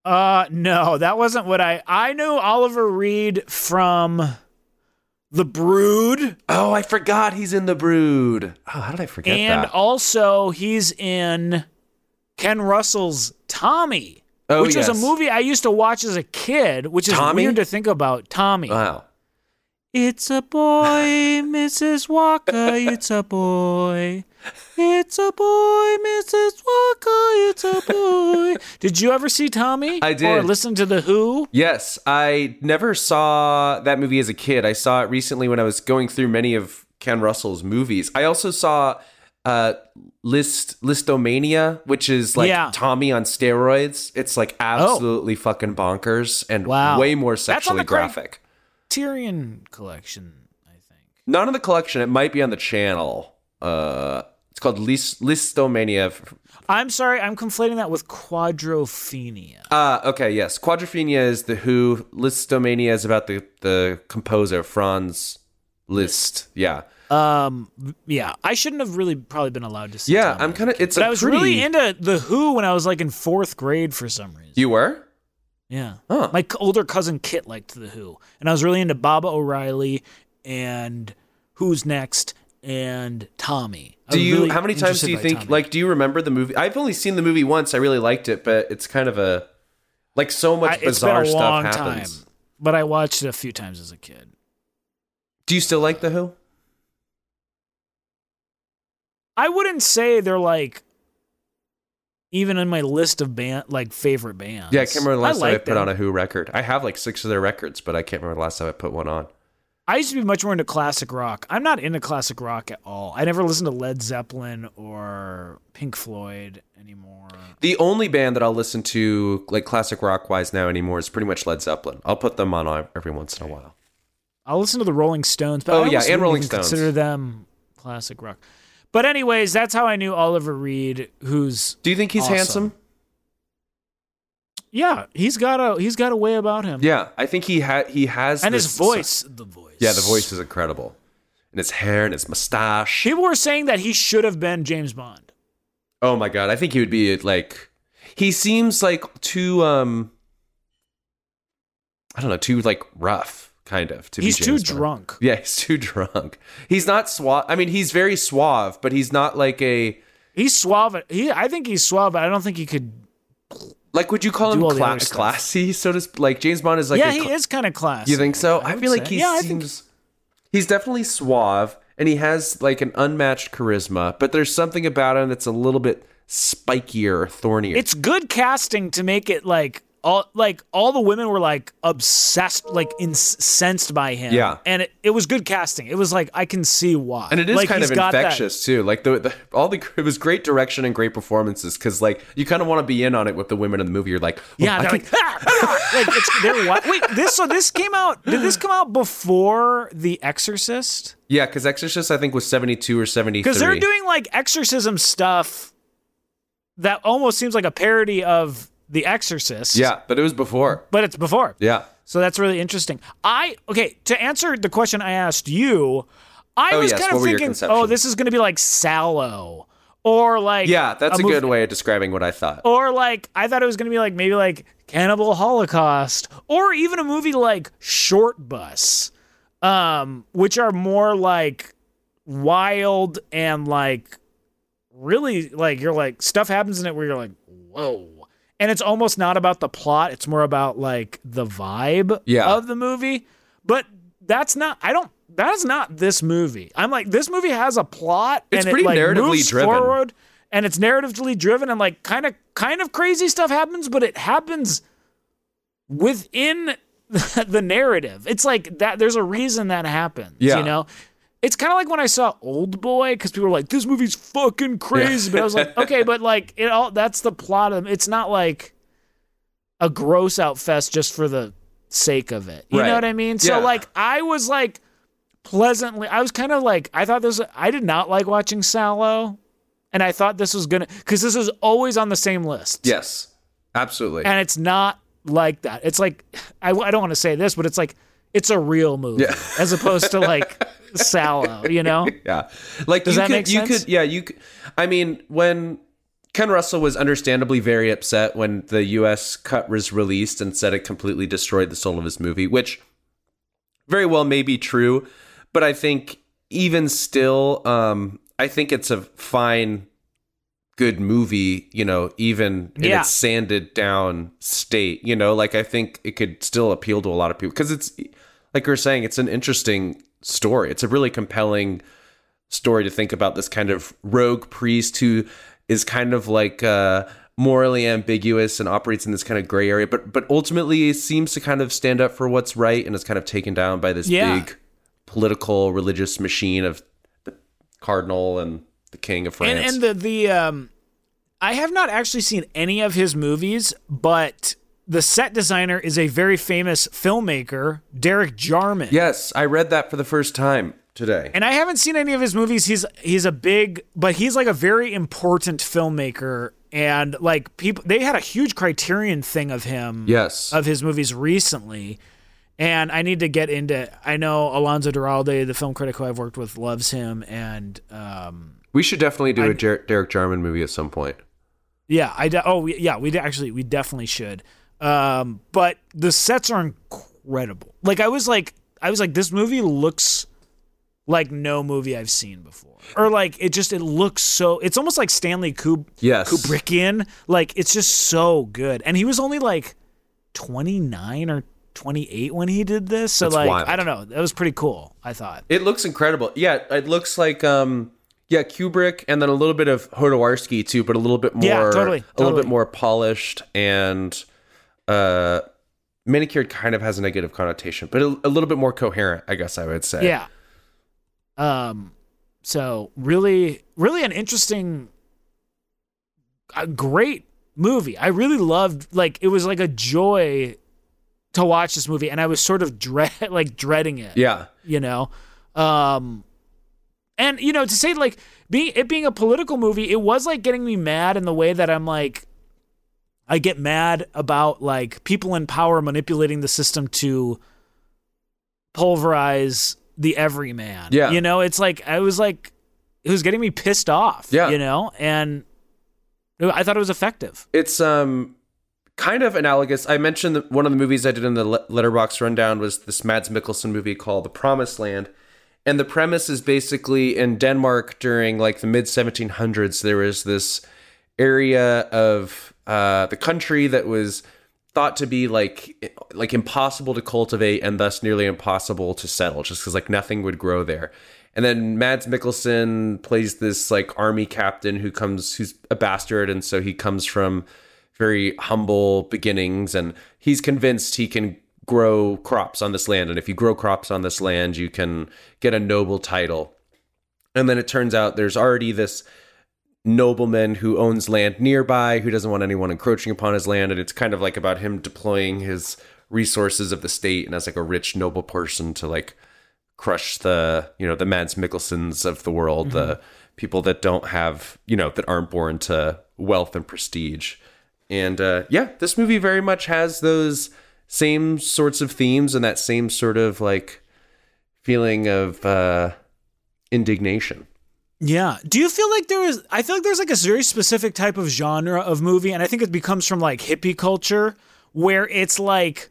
Uh, no, that wasn't what I. I knew Oliver Reed from The Brood, Oh, I forgot he's in The Brood. Oh, how did I forget and that? also he's in Ken Russell's Tommy, Oh, which was a movie I used to watch as a kid, which is Tommy? weird to think about. Tommy. Wow. It's a boy, Mrs. Walker. It's a boy. It's a boy, Mrs. Walker. It's a boy. Did you ever see Tommy? I Or did. listen to the Who? Yes, I never saw that movie as a kid. I saw it recently when I was going through many of Ken Russell's movies. I also saw uh List Lisztomania, which is like Yeah. Oh. Tommy on steroids. It's like absolutely fucking bonkers and Wow. way more sexually graphic. Tyrion collection, I think. Not in the collection. It might be on the channel. Uh, it's called List Lisztomania. I'm sorry, I'm conflating that with Quadrophenia. Uh, okay, yes. Quadrophenia is the Who. Lisztomania is about the the composer Franz Liszt. Yeah. Um, yeah, I shouldn't have really probably been allowed to see. Yeah, I'm kind of. It's But a I was pretty. really into the Who when I was like in fourth grade for some reason. you were? Yeah. Huh. My older cousin Kit liked The Who. And I was really into Baba O'Riley and Who's Next and Tommy. I Do you? really how many times do you think? Tommy. Like, do you remember the movie? I've only seen the movie once. I really liked it, but it's kind of a like so much I- bizarre stuff happens. time, but I watched it a few times as a kid. Do you still like the Who? I wouldn't say they're like even in my list of band like favorite bands. Yeah, I can't remember the last time I put them. on a Who record. I have like six of their records, but I can't remember the last time I put one on. I used to be much more into classic rock. I'm not into classic rock at all. I never listened to Led Zeppelin or Pink Floyd anymore. The only band that I'll listen to, like classic rock wise now anymore, is pretty much Led Zeppelin. I'll put them on every once in a while. I'll listen to the Rolling Stones, but Oh, I yeah, and Rolling Stones. Consider them classic rock. But anyways, that's how I knew Oliver Reed. Who's Do you think he's Awesome. handsome? yeah, he's got a he's got a way about him. Yeah, I think he had he has and this- his voice, the voice. Yeah, the voice is incredible, and his hair and his mustache. People were saying that he should have been James Bond. Oh my god, I think he would be like. He seems like too um. I don't know, too like rough, kind of. To He's too Bond. drunk. Yeah, he's too drunk. He's not suave. I mean, he's very suave, but he's not like a He's suave. He, I think he's suave, but I don't think he could. like. Would you call him cla- classy? So to sp- like James Bond is like. yeah, a he cl- is kind of classy. You think so? I, would feel like say. he Yeah, I think- He's definitely suave, and he has like an unmatched charisma. But there's something about him that's a little bit spikier, thornier. it's good casting to make it like all like all the women were like obsessed like incensed by him Yeah. and it, it was good casting it was like i can see why and it is like, kind of infectious too. Like the, the all the it was great direction and great performances because like you kind of want to be in on it with the women in the movie. You're like, well, yeah I they're like, "Ah, ah," like it's they're what wait this so this came out did this come out before the exorcist yeah, because Exorcist I think was 72 or 73. because they're doing like exorcism stuff that almost seems like a parody of the exorcist yeah, but it was before. but it's before Yeah, So that's really interesting. I okay to answer the question I asked you. I Oh, was yes, kind what of your thinking, oh, this is going to be like Salò, or like yeah, that's a, movie- good way of describing what I thought. Or like I thought it was going to be like maybe like Cannibal Holocaust, or even a movie like Short Bus, um, which are more like wild and like really like you're like stuff happens in it where you're like whoa and it's almost not about the plot it's more about like the vibe Yeah. of the movie but that's not i don't that's not this movie i'm like this movie has a plot It's and pretty it like narratively driven. forward and it's narratively driven and like kind of kind of crazy stuff happens but it happens within the narrative it's like that there's a reason that happens Yeah. you know it's kind of like when I saw Oldboy because people were like, "This movie's fucking crazy," but I was like, "Okay, but like it all that's the plot of it it's not like a gross out fest just for the sake of it." You Right. know what I mean? So Yeah. like I was like pleasantly, I was kind of like I thought this. I did not like watching Salò, and I thought this was gonna because this is always on the same list. Yes, absolutely. and it's not like that. It's like I, I don't want to say this, but it's like it's a real movie Yeah. as opposed to like Salò. You know? Yeah. Like Does you that could make you sense? could yeah, you could I mean when Ken Russell was understandably very upset when the US cut was released and said it completely destroyed the soul of his movie, which very well may be true, but I think even still, um, I think it's a fine, good movie. You know, even in Yeah. its sanded down state. You know, like I think it could still appeal to a lot of people because it's like we are saying, it's an interesting story. It's a really compelling story to think about this kind of rogue priest who is kind of like uh, morally ambiguous and operates in this kind of gray area, but but ultimately seems to kind of stand up for what's right and is kind of taken down by this Yeah. big political religious machine of the cardinal and the king of France. And and the the um, I have not actually seen any of his movies, but the set designer is a very famous filmmaker, Derek Jarman. yes, I read that for the first time today. And I haven't seen any of his movies. He's he's a big, but he's like a very important filmmaker. And like people, they had a huge Criterion thing of him, yes. of his movies recently. And I need to get into. I know Alonso Duralde, the film critic who I've worked with, loves him. And um, we should definitely do a Jer- Derek Jarman movie at some point. yeah, I de- oh we- yeah, we de- actually we definitely should. Um, but the sets are incredible. Like I was like I was like this movie looks like no movie I've seen before. Or like it just it looks so it's almost like Stanley Kub- Yes. Kubrickian. Like it's just so good. And he was only like 29 or 28 when he did this. So That's like wild. I don't know. That was pretty cool, I thought. It looks incredible. Yeah, it looks like um yeah, Kubrick and then a little bit of Jodorowsky too, but a little bit more Yeah, totally, a little bit more polished and uh manicured kind of has a negative connotation, but a, a little bit more coherent, I guess I would say. Yeah. Um so really really an interesting a great movie. I really loved like it was like a joy to watch this movie and I was sort of dread like dreading it. Yeah. you know um and you know to say like being it being a political movie it was like getting me mad in the way that i'm like i get mad about like people in power manipulating the system to pulverize the everyman Yeah. you know it's like i was like it was getting me pissed off Yeah. you know and i thought it was effective It's um kind of analogous. I mentioned that one of the movies I did in the Letterboxd rundown was this Mads Mikkelsen movie called The Promised Land. And the premise is basically in Denmark during like the mid 1700s, there was this area of uh, the country that was thought to be like like impossible to cultivate and thus nearly impossible to settle just because like nothing would grow there. And then Mads Mikkelsen plays this like army captain who comes who's a bastard and so he comes from very humble beginnings and he's convinced he can grow crops on this land. And if you grow crops on this land you can get a noble title. And then it turns out there's already this nobleman who owns land nearby who doesn't want anyone encroaching upon his land and it's kind of like about him deploying his resources of the state and as like a rich noble person to like crush the you know the Mads Mikkelsens of the world the people that don't have you know that aren't born to wealth and prestige. And uh yeah this movie very much has those same sorts of themes and that same sort of like feeling of uh indignation Yeah. Do you feel like there is? I feel like there's like a very specific type of genre of movie, and I think it becomes from like hippie culture, where it's like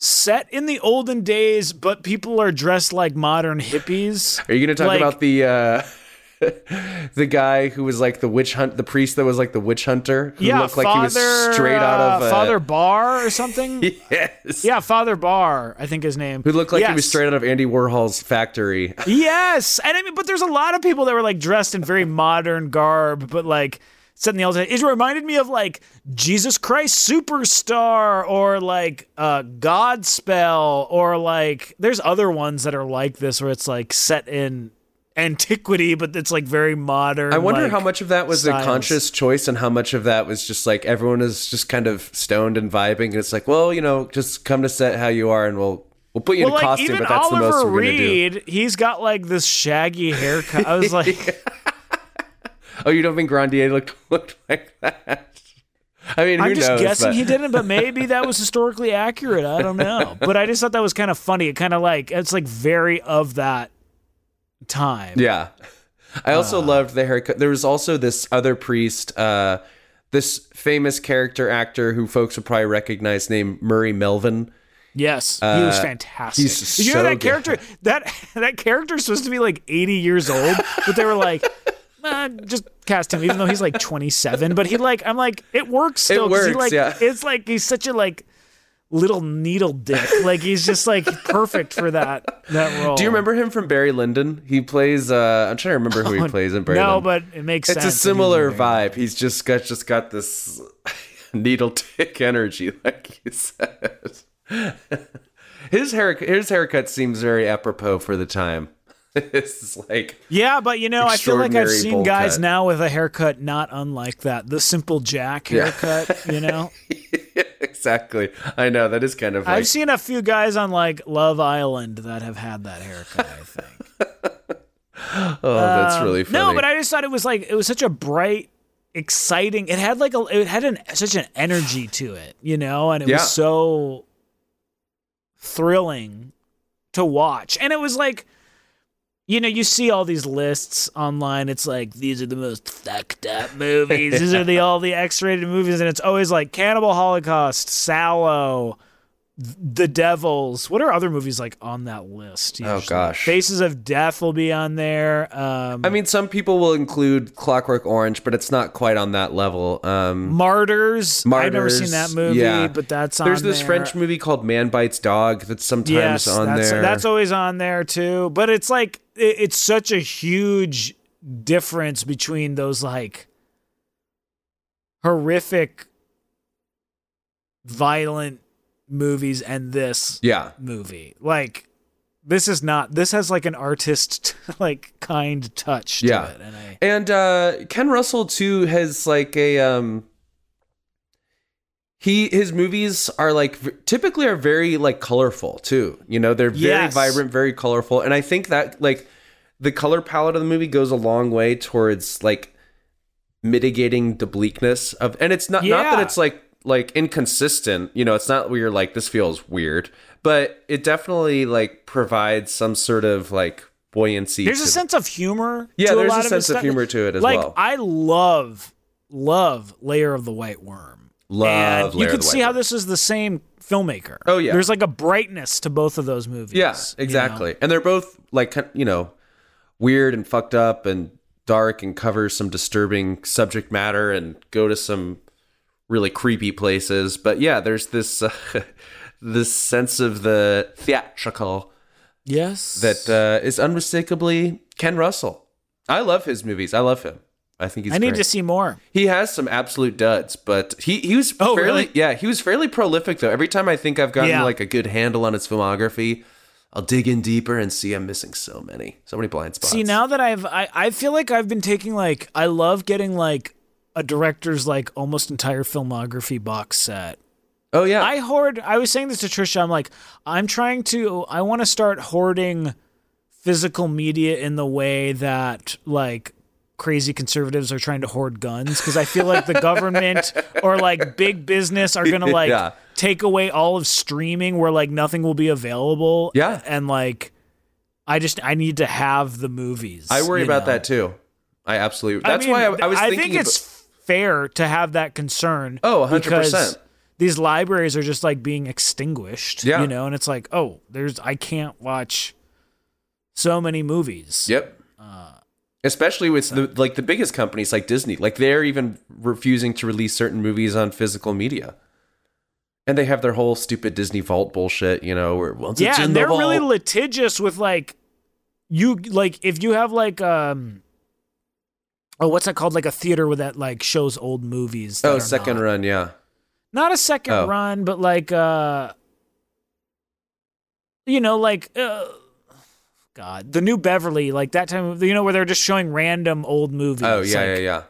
set in the olden days, but people are dressed like modern hippies. Are you going to talk Like- about the uh the guy who was like the witch hunt the priest that was like the witch hunter who yeah, looked like he was straight out of uh, uh, Father Barre or something. Yes. yeah, Father Barre, I think his name. Who looked like he was straight out of Andy Warhol's factory. Yes, and I mean, but there's a lot of people that were like dressed in very modern garb, but like set in the old. It reminded me of like Jesus Christ Superstar or like uh, Godspell or like there's other ones that are like this where it's like set in antiquity, but it's like very modern. I wonder like, how much of that was styles. a conscious choice and how much of that was just like everyone is just kind of stoned and vibing. And it's like, well, you know, just come to set how you are and we'll we'll put you Well, in a like costume, but that's Oliver the most we're gonna do. He's got like this shaggy haircut. I was like. Oh, you don't think Grandier looked looked like that? I mean, I'm just knows? guessing but- he didn't, but maybe that was historically accurate. I don't know. But I just thought that was kind of funny. It kind of like it's like very of that time. Yeah. I also Uh. loved the haircut. There was also this other priest, uh, this famous character actor who folks would probably recognize named Murray Melvin. Yes, he was Uh, fantastic. he's Did you know that good. character? That that character is supposed to be like 80 years old, but they were like, "Uh, just cast him, even though he's like 27. But he like, I'm like, it works still. he, works, like, yeah. It's like he's such a like little needle dick. Like he's just like perfect for that that role. Do you remember him from Barry Lyndon? He plays. uh I'm trying to remember who he plays in Barry. Oh, No, Lyndon. but it makes it's sense. a similar vibe. He's just got just got this needle dick energy, like you said. His hair, his haircut seems very apropos for the time. it's like Yeah, but you know, I feel like I've seen guys cut. now with a haircut not unlike that. The simple Jack Yeah. haircut, you know? exactly. I know that is kind of like I've seen a few guys on like Love Island that have had that haircut, I think. oh, that's um, really funny. No, but I just thought it was like it was such a bright, exciting. It had like a it had an such an energy to it, you know, and it Yeah. was so thrilling to watch. And it was like you know, you see all these lists online. It's like these are the most fucked up movies. These are the all the X-rated movies, and it's always like Cannibal Holocaust, Salò, The Devils. What are other movies like on that list? Oh, gosh. Faces of Death will be on there. Um, I mean, some people will include Clockwork Orange, but it's not quite on that level. Um, Martyrs. I've never seen that movie, yeah. but that's on there's this there. French movie called Man Bites Dog that's sometimes yes, on that's, there. That's always on there too. But it's like it, it's such a huge difference between those like horrific, violent movies and this yeah. movie. Like this is not. This has like an artist like kind touch to Yeah. it, and I. And uh, Ken Russell too has like a um he his movies are like v- typically are very like colorful too. You know, they're very Yes. vibrant, very colorful, and I think that like the color palette of the movie goes a long way towards like mitigating the bleakness of and it's not not that it's like like inconsistent, you know, it's not where you're like this feels weird, but it definitely like provides some sort of like buoyancy There's a sense of humor. Yeah, to there's lot a of sense of humor to it as like, well. I love, love Lair of the White Worm. Love and you can see how Worm. this is the same filmmaker. Oh, yeah. There's like a brightness to both of those movies. Yeah, you exactly. And they're both like kind- you know weird and fucked up and dark and cover some disturbing subject matter and go to some really creepy places. But yeah, there's this uh, this sense of the theatrical? Yes. that uh, is unmistakably Ken Russell. I love his movies. I love him. I think he's. I need great. to see more. He has some absolute duds, but he he was Oh, fairly really? yeah he was fairly prolific though. Every time I think I've gotten Yeah. like a good handle on his filmography, I'll dig in deeper and see I'm missing so many so many blind spots. See, now that I've, I, I feel like I've been taking like, I love getting like a director's like almost entire filmography box set. oh yeah, I hoard. I was saying this to Trisha. I'm like, I'm trying to. I want to start hoarding physical media in the way that like crazy conservatives are trying to hoard guns because I feel like the government or like big business are gonna like Yeah. take away all of streaming where like nothing will be available. Yeah. and like I just I need to have the movies. I worry about know? that too. I absolutely. That's I mean, why I, I was I thinking. think it's fair to have that concern. Oh, 100%. because These libraries are just like being extinguished. Yeah. You know, and it's like, oh, there's I can't watch so many movies. Yep. Especially with the like the biggest companies like Disney, like they're even refusing to release certain movies on physical media, and they have their whole stupid Disney Vault bullshit. You know, where once Yeah, it's in and the they're vault, really litigious with like you like if you have like um oh what's that called like a theater where that like shows old movies. oh second not, run, yeah. not a second Oh. run, but like uh you know like uh God, the new Beverly, like that time, you know, where they're just showing random old movies. Oh yeah, like, yeah, yeah.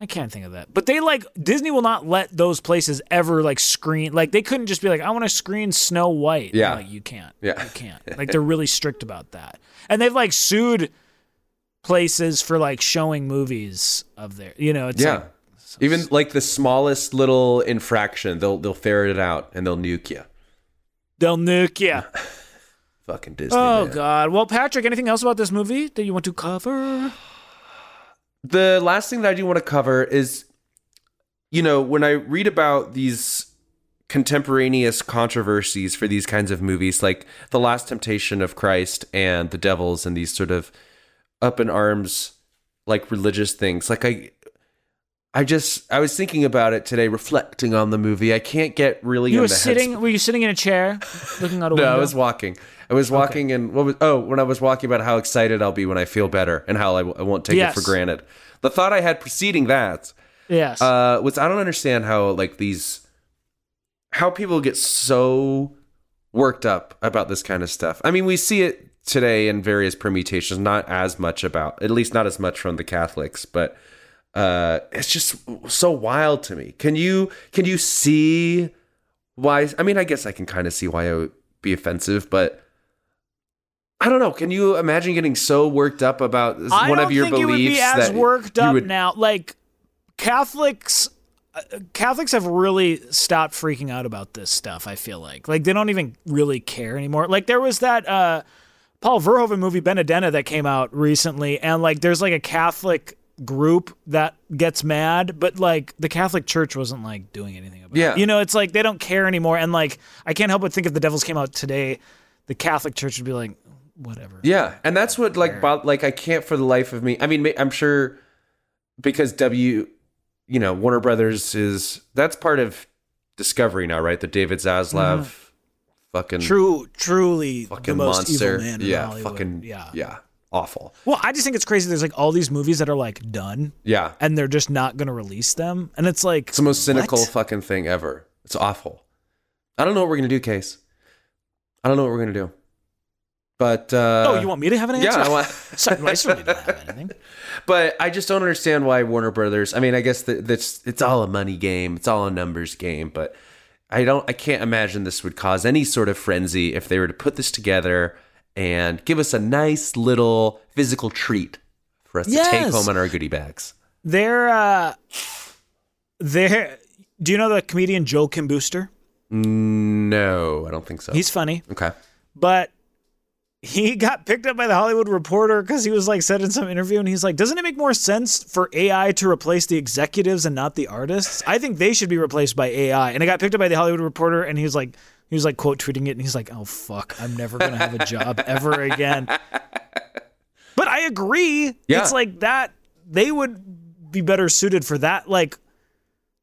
I can't think of that. But they like Disney will not let those places ever like screen. Like they couldn't just be like, I want to screen Snow White. Yeah. like you can't. Yeah. you can't. Like they're really strict about that. And they've like sued places for like showing movies of their. You know, it's yeah. like Even like the smallest little infraction, they'll they'll ferret it out and they'll nuke you. they'll nuke you. Fucking Disney. Oh man. God. Well, Patrick, anything else about this movie that you want to cover? the last thing that I do want to cover is, you know, when I read about these contemporaneous controversies for these kinds of movies, like The Last Temptation of Christ and The Devils, and these sort of up in arms, like religious things. Like I, I just I was thinking about it today, reflecting on the movie. I can't get really. You were sitting. Were you sitting in a chair, looking out a No, window? I was walking. I was walking, and what was oh when I was walking about how excited I'll be when I feel better and how I, I won't take Yes. it for granted. The thought I had preceding that yes. uh, was I don't understand how like these how people get so worked up about this kind of stuff. I mean, we see it today in various permutations, not as much about at least not as much from the Catholics, but uh, it's just so wild to me. Can you can you see why? I mean, I guess I can kind of see why it would be offensive, but. I don't know. Can you imagine getting so worked up about I one don't of your think it would beliefs be as that worked you up would now. Like Catholics, uh, Catholics have really stopped freaking out about this stuff. I feel like like they don't even really care anymore. Like there was that uh, Paul Verhoeven movie Benedetta that came out recently, and like there's like a Catholic group that gets mad, but like the Catholic Church wasn't like doing anything about Yeah. it. You know, it's like they don't care anymore. And like I can't help but think if the Devils came out today, the Catholic Church would be like, whatever. Yeah, and that's what like bo- like I can't for the life of me. I mean, I'm sure because W, you know, Warner Brothers is that's part of Discovery now, right? The David Zaslav, mm-hmm. Fucking True, truly the fucking most monster. evil man in yeah, Hollywood. fucking yeah. yeah, awful. Well, I just think it's crazy. There's like all these movies that are like done, Yeah, and they're just not going to release them, and it's like it's the most cynical what? fucking thing ever. It's awful. I don't know what we're gonna do, Case. I don't know what we're gonna do. But uh, oh, you want me to have an answer? yeah, I want. Sorry, I certainly don't have anything. But I just don't understand why Warner Brothers. I mean, I guess that that's it's all a money game. It's all a numbers game. But I don't. I can't imagine this would cause any sort of frenzy if they were to put this together and give us a nice little physical treat for us to take home in our goodie bags. They're uh, they're. Do you know the comedian Joel Kim Booster? No, I don't think so. He's funny, okay. but he got picked up by the Hollywood Reporter because he was like said in some interview, and he's like, "Doesn't it make more sense for AI to replace the executives and not the artists? I think they should be replaced by AI." And it got picked up by the Hollywood Reporter, and he was like, he was like quote tweeting it, and he's like, "Oh fuck, I'm never gonna have a job ever again." But I agree. Yeah. It's like that. They would be better suited for that. Like,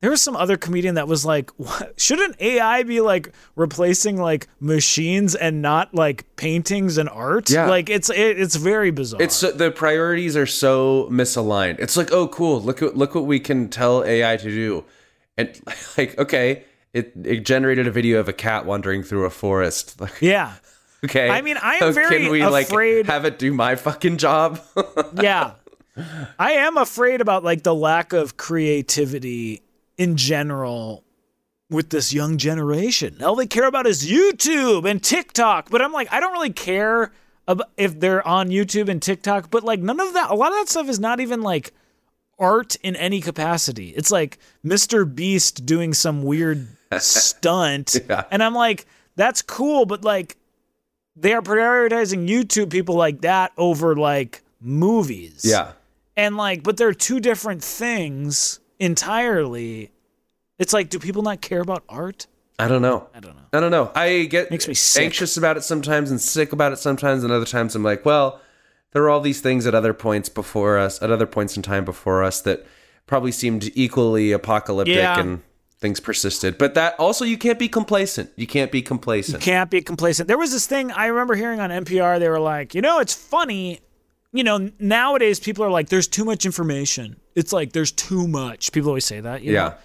there was some other comedian that was like, what? shouldn't AI be like replacing like machines and not like paintings and art? Yeah. Like, it's it, it's very bizarre. It's the priorities are so misaligned. It's like, oh, cool. Look at look what we can tell AI to do, and like, okay, it it generated a video of a cat wandering through a forest. Like, yeah. okay. I mean, I am oh, So very can we afraid- like have it do my fucking job? yeah. I am afraid about like the lack of creativity in general with this young generation. All they care about is YouTube and TikTok. But I'm like, I don't really care about if they're on YouTube and TikTok, but like none of that a lot of that stuff is not even like art in any capacity. It's like Mr. Beast doing some weird stunt. Yeah. And I'm like, that's cool, but like they are prioritizing YouTube people like that over like movies. yeah. And like, but they're two different things entirely. It's like, do people not care about art? I don't know. I don't know. I don't know. I get Makes me sick. anxious about it sometimes and sick about it sometimes, and other times I'm like, well, there are all these things at other points before us, at other points in time before us that probably seemed equally apocalyptic Yeah. and things persisted. But that also you can't be complacent. You can't be complacent. You Can't be complacent. There was this thing I remember hearing on NPR. They were like, you know, it's funny. You know, nowadays people are like, there's too much information. It's like there's too much. People always say that. You Yeah. Know?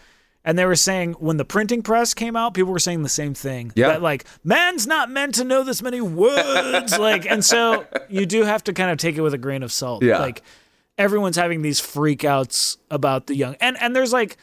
And they were saying when the printing press came out, people were saying the same thing. Yeah. That like, man's not meant to know this many words. like, and so you do have to kind of take it with a grain of salt. Yeah. Like everyone's having these freakouts about the young and and there's like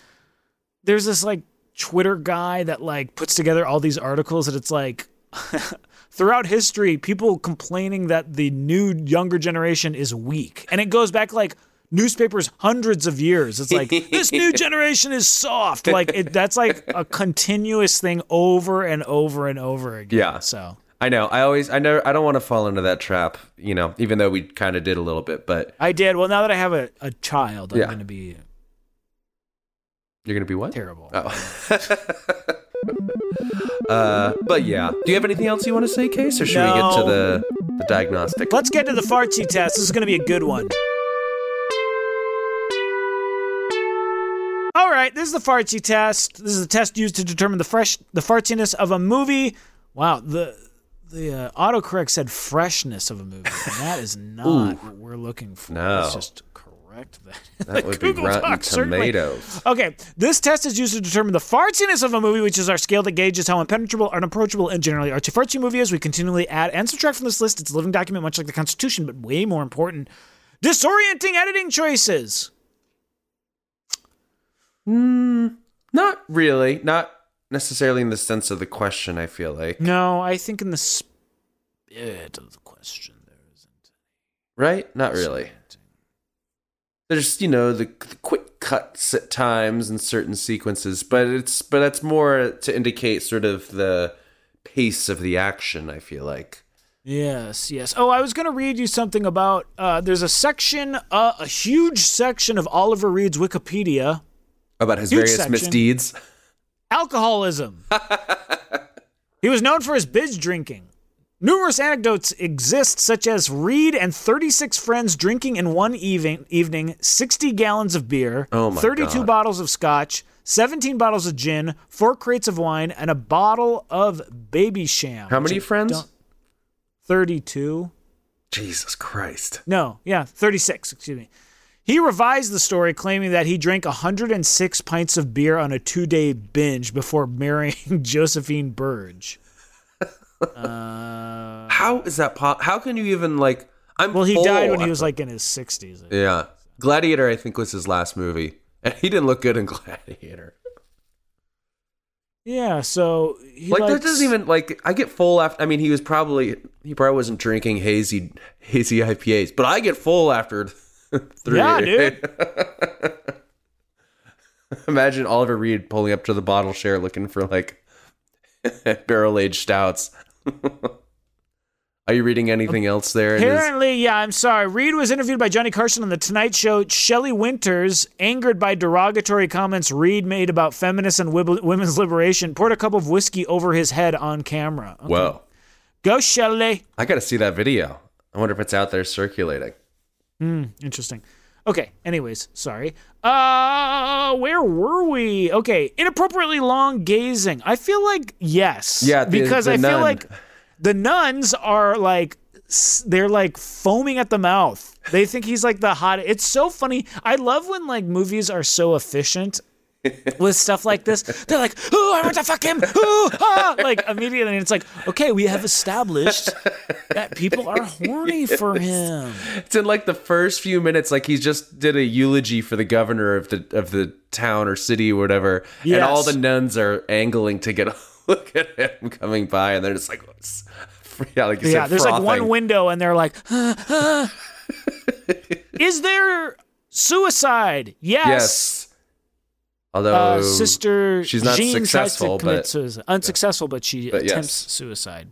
there's this like Twitter guy that like puts together all these articles that it's like throughout history people complaining that the new younger generation is weak and it goes back like newspapers hundreds of years it's like this new generation is soft like it, that's like a continuous thing over and over and over again Yeah. so I know. I always I never I don't want to fall into that trap, you know, even though we kind of did a little bit, but I did well now that I have a, a child I'm Yeah. gonna be you're going to be what? terrible Oh. Uh, but yeah. Do you have anything else you want to say, Case, or should we get to the the diagnostic? Let's get to the fartsy test. This is going to be a good one. Right, this is the fartsy test. This is a test used to determine the fresh the fartsiness of a movie. Wow, the the uh, autocorrect said freshness of a movie. And that is not what we're looking for. No. Let's just correct that. That The would be Google Rotten Doc certainly- Tomatoes. Okay, this test is used to determine the fartsiness of a movie, which is our scale that gauges how impenetrable, unapproachable, and generally artsy fartsy movie is. We continually add and subtract from this list. It's a living document, much like the Constitution, but way more important. Disorienting editing choices. Not really. Not necessarily in the sense of the question. I feel like No, I think in the spirit of the question, there isn't. right. Not really. There's you know the, the quick cuts at times in certain sequences, but it's but that's more to indicate sort of the pace of the action. I feel like. Yes, yes. Oh, I was going to read you something about. Uh, there's a section, uh, a huge section of Oliver Reed's Wikipedia. About his Huge various section. misdeeds. alcoholism. he was known for his binge drinking. Numerous anecdotes exist, such as Reed and 36 friends drinking in one evening, evening 60 gallons of beer, Oh 32 God. bottles of scotch, 17 bottles of gin, four crates of wine, and a bottle of Babycham. How many friends? 32. Jesus Christ. No, yeah, 36, excuse me. He revised the story, claiming that he drank 106 pints of beer on a two day binge before marrying Josephine Burge. Uh, How is that? Po- how can you even like? I'm well, he full died when he was like in his 60s. Yeah, Gladiator. I think was his last movie, and he didn't look good in Gladiator. Yeah, so he like that doesn't even like. I get full after. I mean, he was probably he probably wasn't drinking hazy hazy IPAs, but I get full after three. Yeah, dude. Imagine Oliver Reed pulling up to the bottle share looking for like barrel aged stouts. Are you reading anything else there? in his- Apparently, yeah, I'm sorry. Reed was interviewed by Johnny Carson on The Tonight Show. Shelley Winters, angered by derogatory comments Reed made about feminists and women's liberation, poured a cup of whiskey over his head on camera. Okay. Whoa. Go, Shelley. I got to see that video. I wonder if it's out there circulating. Interesting. Okay, anyways, sorry. Uh where were we? Okay, inappropriately long gazing. I feel like yes. Yeah, the- because the I feel like the nuns are like they're like foaming at the mouth. They think he's like the hot. It's so funny. I love when like movies are so efficient with stuff like this. They're like, "Oh, I want to fuck him." Ooh, ah, like immediately and it's like, "Okay, we have established that people are horny for him." It's in like the first few minutes, like he just did a eulogy for the governor of the of the town or city or whatever, and all the nuns are angling to get a look at him coming by, and they're just like, yeah, like you Yeah, said, there's like one window, and they're like, "Huh, huh." "Is there suicide?" Yes. Yes. Although Uh, Sister she's not Jeanne successful, tries to commit but- suicide. unsuccessful, but she But attempts yes. suicide.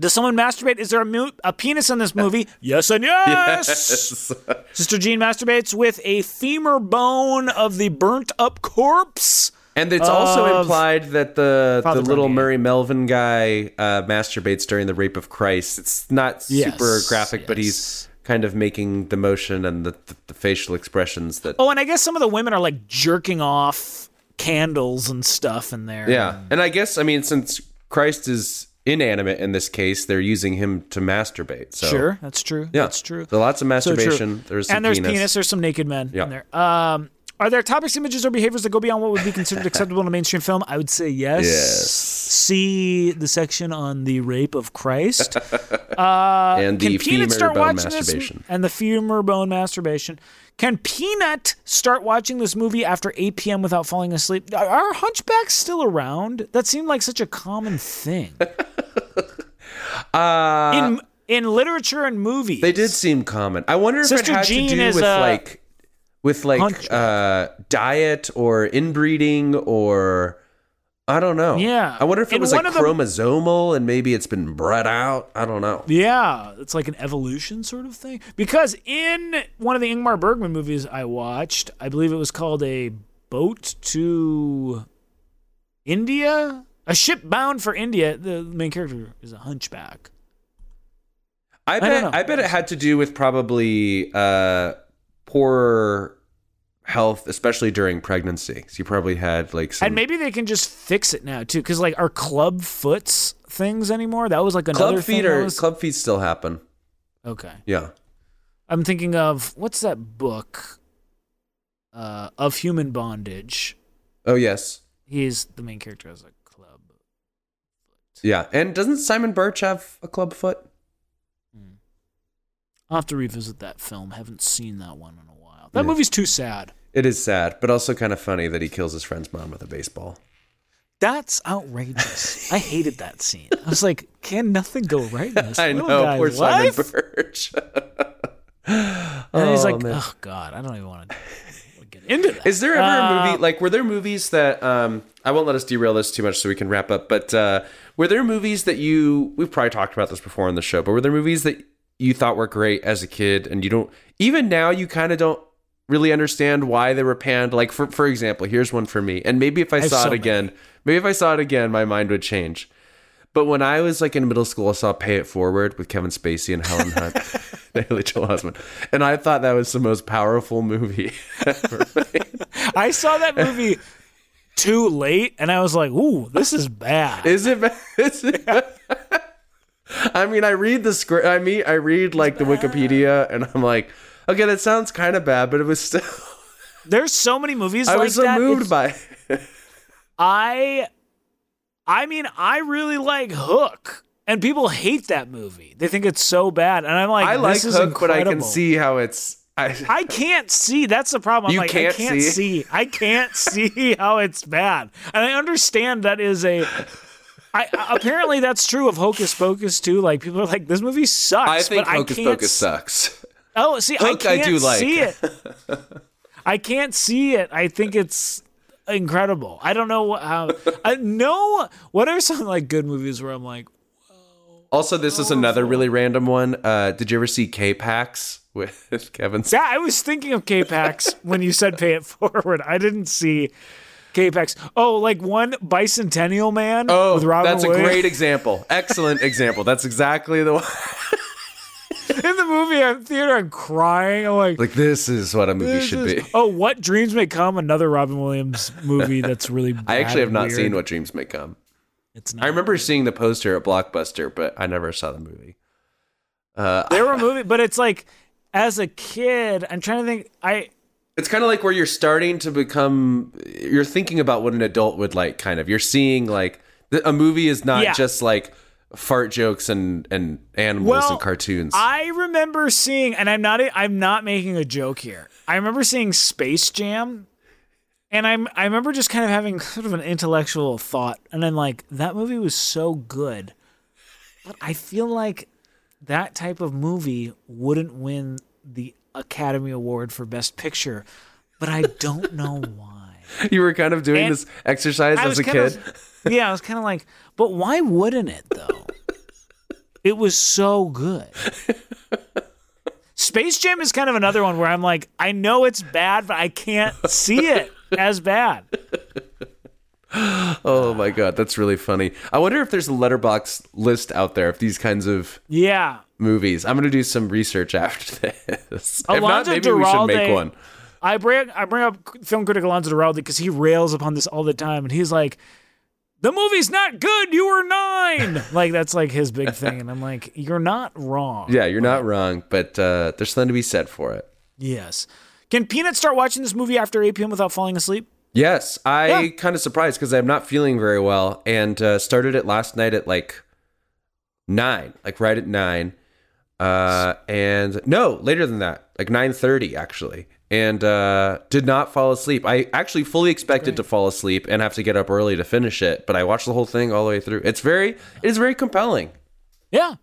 Does someone masturbate? Is there a, mu- a penis in this movie? yes and yes. Yes. Sister Jeanne masturbates with a femur bone of the burnt up corpse. And it's also implied that the Father the little. Murray Melvin guy uh, masturbates during the rape of Christ. It's not super Yes, graphic, but he's kind of making the motion and the, the, the facial expressions that. Oh, and I guess some of the women are like jerking off candles and stuff in there. Yeah, and I guess I mean since Christ is inanimate in this case, they're using him to masturbate. So Sure, that's true. yeah, That's true. So lots of So masturbation. There's and there's penis. penis. There's some naked men Yeah. in there. Um, are there topics, images, or behaviors that go beyond what would be considered acceptable in a mainstream film? I would say yes. Yes. See the section on the rape of Christ. Uh, and the femur start bone masturbation. this? And the femur bone masturbation. Can Peanut start watching this movie after 8 p.m. without falling asleep? Are- Are hunchbacks still around? That seemed like such a common thing Uh, in in literature and movies. they did seem common. I wonder if Sister it had Jeanne to do with a like with like uh, diet or inbreeding or. I don't know. Yeah. I wonder if it In was like one of the- chromosomal and maybe it's been bred out. I don't know. Yeah, it's like an evolution sort of thing. Because in one of the Ingmar Bergman movies I watched, I believe it was called A Boat to India. A ship bound for India. The main character is a hunchback. I bet know. I, bet it had to do with probably uh, poor health, especially during pregnancy. So you probably had like some And maybe they can just fix it now too, because like are club foots things anymore? That was like another club feet or was- club feet still happen. Okay, Yeah. I'm thinking of what's that book? Uh, of human bondage. Oh yes. He's the main character has a club. Yeah. And doesn't Simon Birch have a club foot? I'll have to revisit that film. Haven't seen that one in a while. That Yeah. movie's too sad. It is sad, but also kind of funny that he kills his friend's mom with a baseball. That's outrageous. I hated that scene. I was like, can nothing go right in this I know, poor life? Simon Birch. And he's Oh, like, man. oh god, I don't even want to get into that. Is there ever a Uh, movie like were there movies that um I won't let us derail this too much so we can wrap up, but uh were there movies that you we've probably talked about this before on the show, but were there movies that you thought were great as a kid and you don't even now you kind of don't really understand why they were panned like for for example, here's one for me. And maybe if I, have saw so it many. again, maybe if I saw it again my mind would change. But when I was like in middle school, I saw Pay It Forward with Kevin Spacey and Helen Hunt, Haley Joel Osment, and I thought that was the most powerful movie ever made. I saw that movie too late, and I was like, ooh, this is bad. Is it? ba- Is it? ba- I mean, I read the script. I mean, I read like the Wikipedia, and I'm like, okay, that sounds kind of bad, but it was still. There's so many movies I like was so that. moved It's- by. it. I, I mean, I really like Hook, and people hate that movie. They think it's so bad, and I'm like, I like this is Hook, but I can see how it's. I, I can't see. That's the problem. I'm You like, can't I can't see? see. I can't see how it's bad. And I understand that is a. I, apparently that's true of Hocus Pocus too. Like people are like, this movie sucks. I think Hocus I Pocus sucks. Oh, see, Hook I I can't do like. see it. I can't see it. I think it's incredible. I don't know what, how. I know what are some like good movies where I'm like, Also, this is another really random one. Uh, did you ever see K-Pax with Kevin? yeah, I was thinking of K-Pax when you said pay it forward. I didn't see K-Pax. Oh, like one bicentennial man Oh, with Robin that's a Williams. great example. Excellent example. That's exactly the one. In the movie, I'm theater, I'm crying. I'm like, Like this is what a movie should is- be. Oh, what dreams may come? Another Robin Williams movie that's really. I actually have not and seen. What Dreams May Come. It's not. I remember seeing the poster at Blockbuster, but I never saw the movie. Uh, There were movie, but it's like as a kid, I'm trying to think. I it's kind of like where you're starting to become, you're thinking about what an adult would like. Kind of, you're seeing like a movie is not Yeah. just like fart jokes and and animals well, and cartoons. I remember seeing, and I'm not. I'm not making a joke here. I remember seeing Space Jam, and I'm. I remember just kind of having sort of an intellectual thought, and I'm like, that movie was so good, but I feel like that type of movie wouldn't win the Academy Award for Best Picture, but I don't know why. you were kind of doing And this exercise as a kid. of- yeah, I was kind of like, but why wouldn't it though? it was so good. Space Jam is kind of another one where I'm like, I know it's bad, but I can't see it as bad. oh my god, that's really funny. I wonder if there's a Letterboxd list out there of these kinds of Yeah. movies. I'm gonna do some research after this. if not, Alonso maybe we should make one. I bring I bring up film critic Alonso Duralde because he rails upon this all the time, and he's like, "The movie's not good. You were nine. like that's like his big thing, and I'm like, "You're not wrong." Yeah, you're not wrong, but uh, there's something to be said for it. Yes. Can Peanut start watching this movie after 8 p.m. without falling asleep? Yes, I Yeah. kind of surprised because I'm not feeling very well, and uh, started it last night at like nine, like right at nine, uh, and no later than that, like nine thirty actually, and uh, did not fall asleep. I actually fully expected to fall asleep and have to get up early to finish it, but I watched the whole thing all the way through. It's very, it is very compelling. Yeah.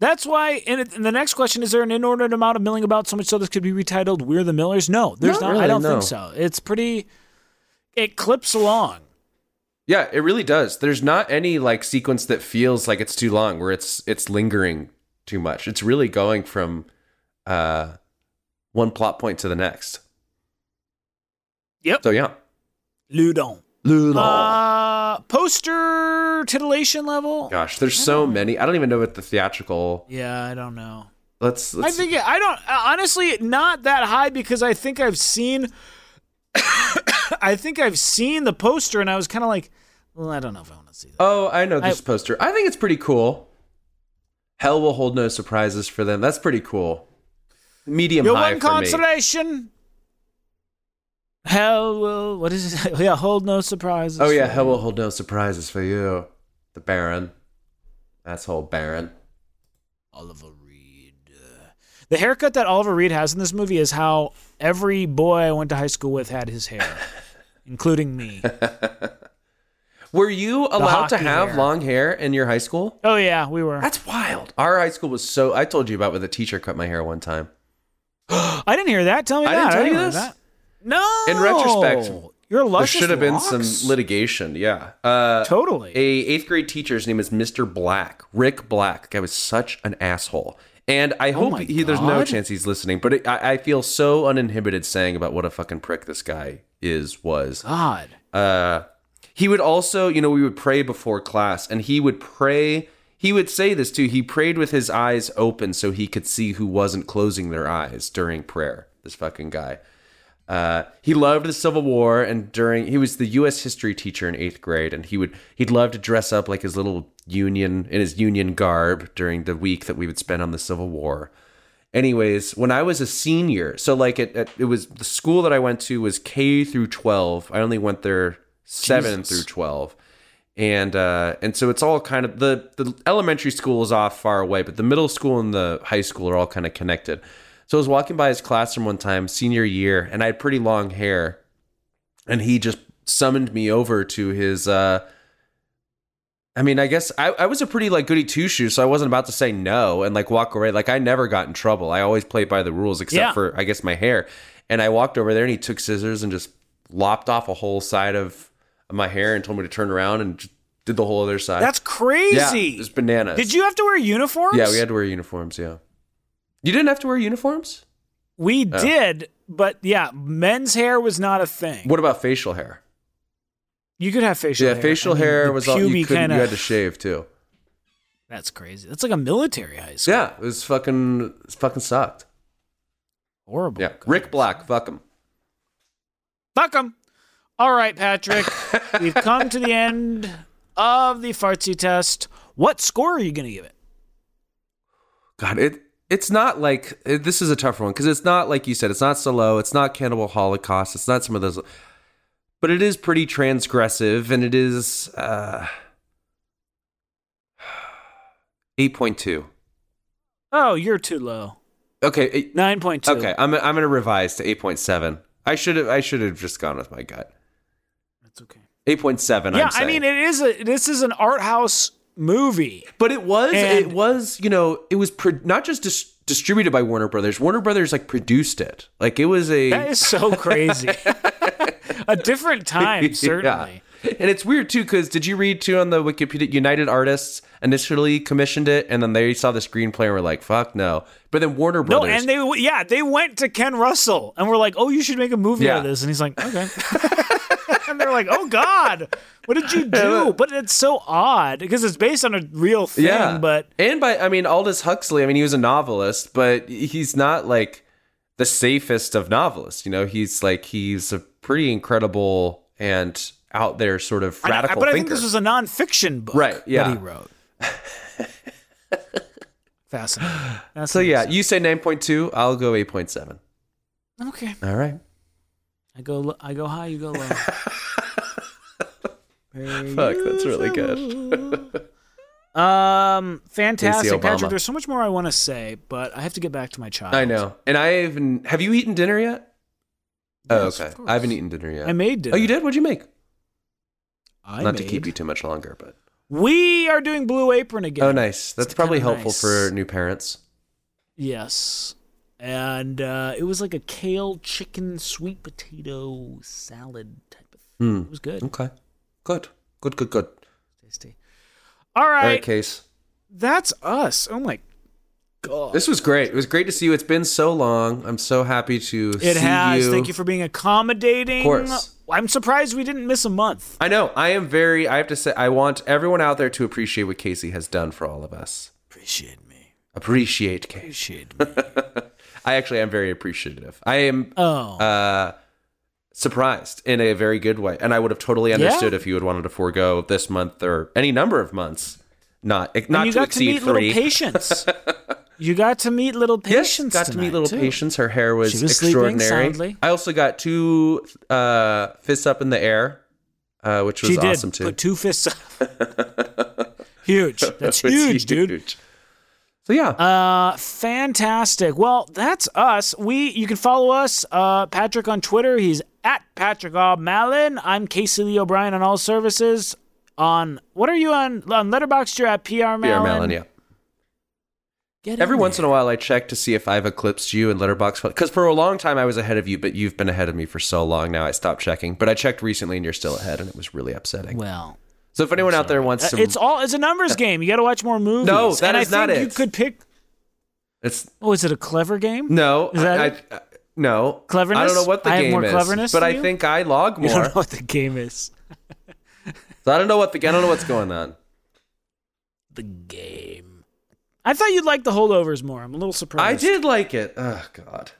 That's why. And, it, and the next question is: There an inordinate amount of milling about so much so this could be retitled "We're the Millers"? No, there's Not not. really, I don't no. think so. It's pretty. It clips along. Yeah, it really does. There's not any like sequence that feels like it's too long, where it's it's lingering too much. It's really going from uh, one plot point to the next. Yep. So yeah, Loudun. Lula. Uh, poster titillation level. Gosh, there's so many. I don't even know what the theatrical. Yeah, I don't know. Let's. I let's think it, I don't honestly not that high because I think I've seen. I think I've seen the poster and I was kind of like, well, I don't know if I want to see that. oh, I know this I- poster. I think it's pretty cool. Hell will hold no surprises for them. That's pretty cool. Medium Your high one for me. consolation. Hell will. What is it? Yeah, hold no surprises. Oh yeah, hell will hold no surprises for you, the Baron. Asshole Baron. Oliver Reed. The haircut that Oliver Reed has in this movie is how every boy I went to high school with had his hair, including me. Were you allowed to have hair. long hair in your high school? Oh yeah, we were. That's wild. Our high school was so. I told you about when the teacher cut my hair one time. I didn't hear that. Tell me I that. didn't tell you this? That. No. In retrospect, your There luscious should have been locks? some litigation. Yeah. Uh, Totally. a eighth grade teacher's name is Mr. Black, Rick Black. Guy was such an asshole. And I hope Oh my he, there's no chance he's listening, but it, I, I feel so uninhibited saying about what a fucking prick this guy is, was. God. Uh, he would also, you know, we would pray before class, and he would pray. He would say this too. He prayed with his eyes open so he could see who wasn't closing their eyes during prayer. This fucking guy. Uh, he loved the Civil War, and during he was the U.S. history teacher in eighth grade, and he would he'd love to dress up like his little Union in his Union garb during the week that we would spend on the Civil War. Anyways, when I was a senior, so like it, it, it was the school that I went to was K through twelve. I only went there seven Jesus. through twelve, and uh, and so it's all kind of the the elementary school is off far away, but the middle school and the high school are all kind of connected. So I was walking by his classroom one time, senior year, and I had pretty long hair, and he just summoned me over to his. Uh, I mean, I guess I, I was a pretty like goody two shoes, so I wasn't about to say no and like walk away. Like I never got in trouble. I always played by the rules, except Yeah. for I guess my hair. And I walked over there, and he took scissors and just lopped off a whole side of my hair and told me to turn around and just did the whole other side. That's crazy. it was bananas. Did you have to wear uniforms? Yeah, we had to wear uniforms. Yeah, you didn't have to wear uniforms. We oh. did, but yeah, men's hair was not a thing. What about facial hair? You could have facial yeah, hair. facial I mean, hair the was all you couldn't. kinda- You had to shave too. That's crazy. That's like a military high school. Yeah, it was fucking. It fucking sucked. Horrible. Yeah, Rick Black, fuck him. Fuck him. All right, Patrick. we've come to the end of the fartsy test. What score are you going to give it? God, it it's not like it, this is a tough one because it's not like you said. It's not Salò. It's not Cannibal Holocaust. It's not some of those, but it is pretty transgressive, and it is uh, eight point two. Oh, you're too low. Okay, eight- 9.2. okay. I'm I'm gonna revise to eight point seven. I should have I should have just gone with my gut. That's okay. Eight point seven. Yeah, I'm I mean, it is a this is an art house movie. But it was And- it was you know it was pro- not just dis- distributed by Warner Brothers. Warner Brothers like produced it. Like it was a That is so crazy. a different time, certainly. Yeah. And it's weird too because did you read too on the Wikipedia? United Artists initially commissioned it, and then they saw the screenplay and were like, "Fuck no!" But then Warner Brothers, No, and they yeah they went to Ken Russell and were like, "Oh, you should make a movie out of this," and he's like, "Okay." and they're like, "Oh God, what did you do?" But it's so odd because it's based on a real thing. yeah, But and by I mean Aldous Huxley. I mean he was a novelist, but he's not like the safest of novelists. You know, he's like he's a pretty incredible and out there sort of I radical but I thinker. think this was a nonfiction book, Right, yeah. that he wrote. Fascinating. That's so yeah, you say nine point two. I'll go eight point seven. okay. All right. I go lo- I go high, you go low. Fuck, that's really good. Um, fantastic, Patrick. There's so much more I want to say, but I have to get back to my child. I know. And I haven't. Have you eaten dinner yet? Oh, okay. of. I haven't eaten dinner yet. I made dinner. Oh, you did? What'd you make? I Not to keep you too much longer, but We are doing Blue Apron again. oh, nice. That's It's probably helpful nice. for new parents. Yes. And uh, it was like a kale chicken sweet potato salad type of thing. Hmm. It was good. Okay. Good. Good. Good. Good. Tasty. All All right. right, case. That's us. Oh my God. This was great. It was great to see you. It's been so long. I'm so happy to It see has. you. Thank you for being accommodating. Of course. I'm surprised we didn't miss a month. I know. I am very. I have to say. I want everyone out there to appreciate what Casey has done for all of us. Appreciate me. Appreciate Casey. Appreciate me. I actually am very appreciative. I am Oh. uh, surprised in a very good way, and I would have totally understood if you had wanted to forego this month or any number of months, not not and you to got to exceed meet three. little patience. you got to meet little Yes, patience. got to meet little too. patience. Her hair was, was extraordinary. I also got two uh, fists up in the air, uh, which was She did awesome too. put two fists up. huge. That's was huge, dude. Huge. So yeah, Uh, fantastic. Well, that's us. We you can follow us, uh, Patrick on Twitter. He's at Patrick O'Mallon. I'm Casey Lee O'Brien on all services. On what are you on on Letterboxd? You're at PR PR Malin. Malin, yeah. Get Every in once in a while, I check to see if I've eclipsed you in Letterboxd because for a long time I was ahead of you, but you've been ahead of me for so long now. I stopped checking, but I checked recently and you're still ahead, and it was really upsetting. Well, So if anyone out there wants to, it's all it's a numbers game. You got to watch more movies. No, that and is I not think You could pick. it's Oh, is it a clever game? no, Is that I, it? I- no Cleverness? I don't know what the I have game more is, cleverness but than I you? think I log You more. don't know what the game is. So I don't know what the I don't know what's going on. The game. I thought you'd like the holdovers more. I'm a little surprised. I did like it. Oh God,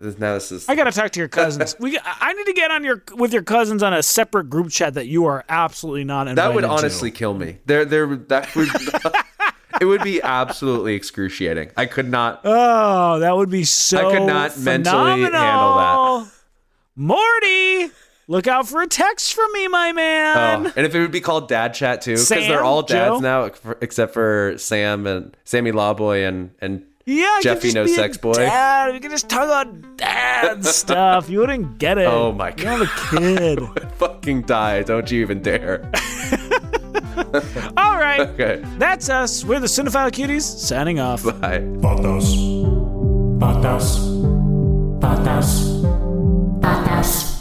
now this is I gotta talk to your cousins. we, I need to get on your with your cousins on a separate group chat that you are absolutely not that would to. honestly kill me. There, there, that would. it would be absolutely excruciating. I could not. Oh, that would be so. I could not mentally handle phenomenal. Morty, look out for a text from me, my man. Oh, and if it would be called Dad Chat too, because they're all dads Joe? now, except for Sam and Sammy Lawboy and and yeah, I could Jeffy just No be a Sex Boy. Dad. We could just talk about dad stuff. You wouldn't get it. Oh my god, You're a kid. fucking die. Don't you even dare. All right, Okay, that's us. We're the Cinephile Cuties signing off. bye. Patas. Patas. Patas. Patas.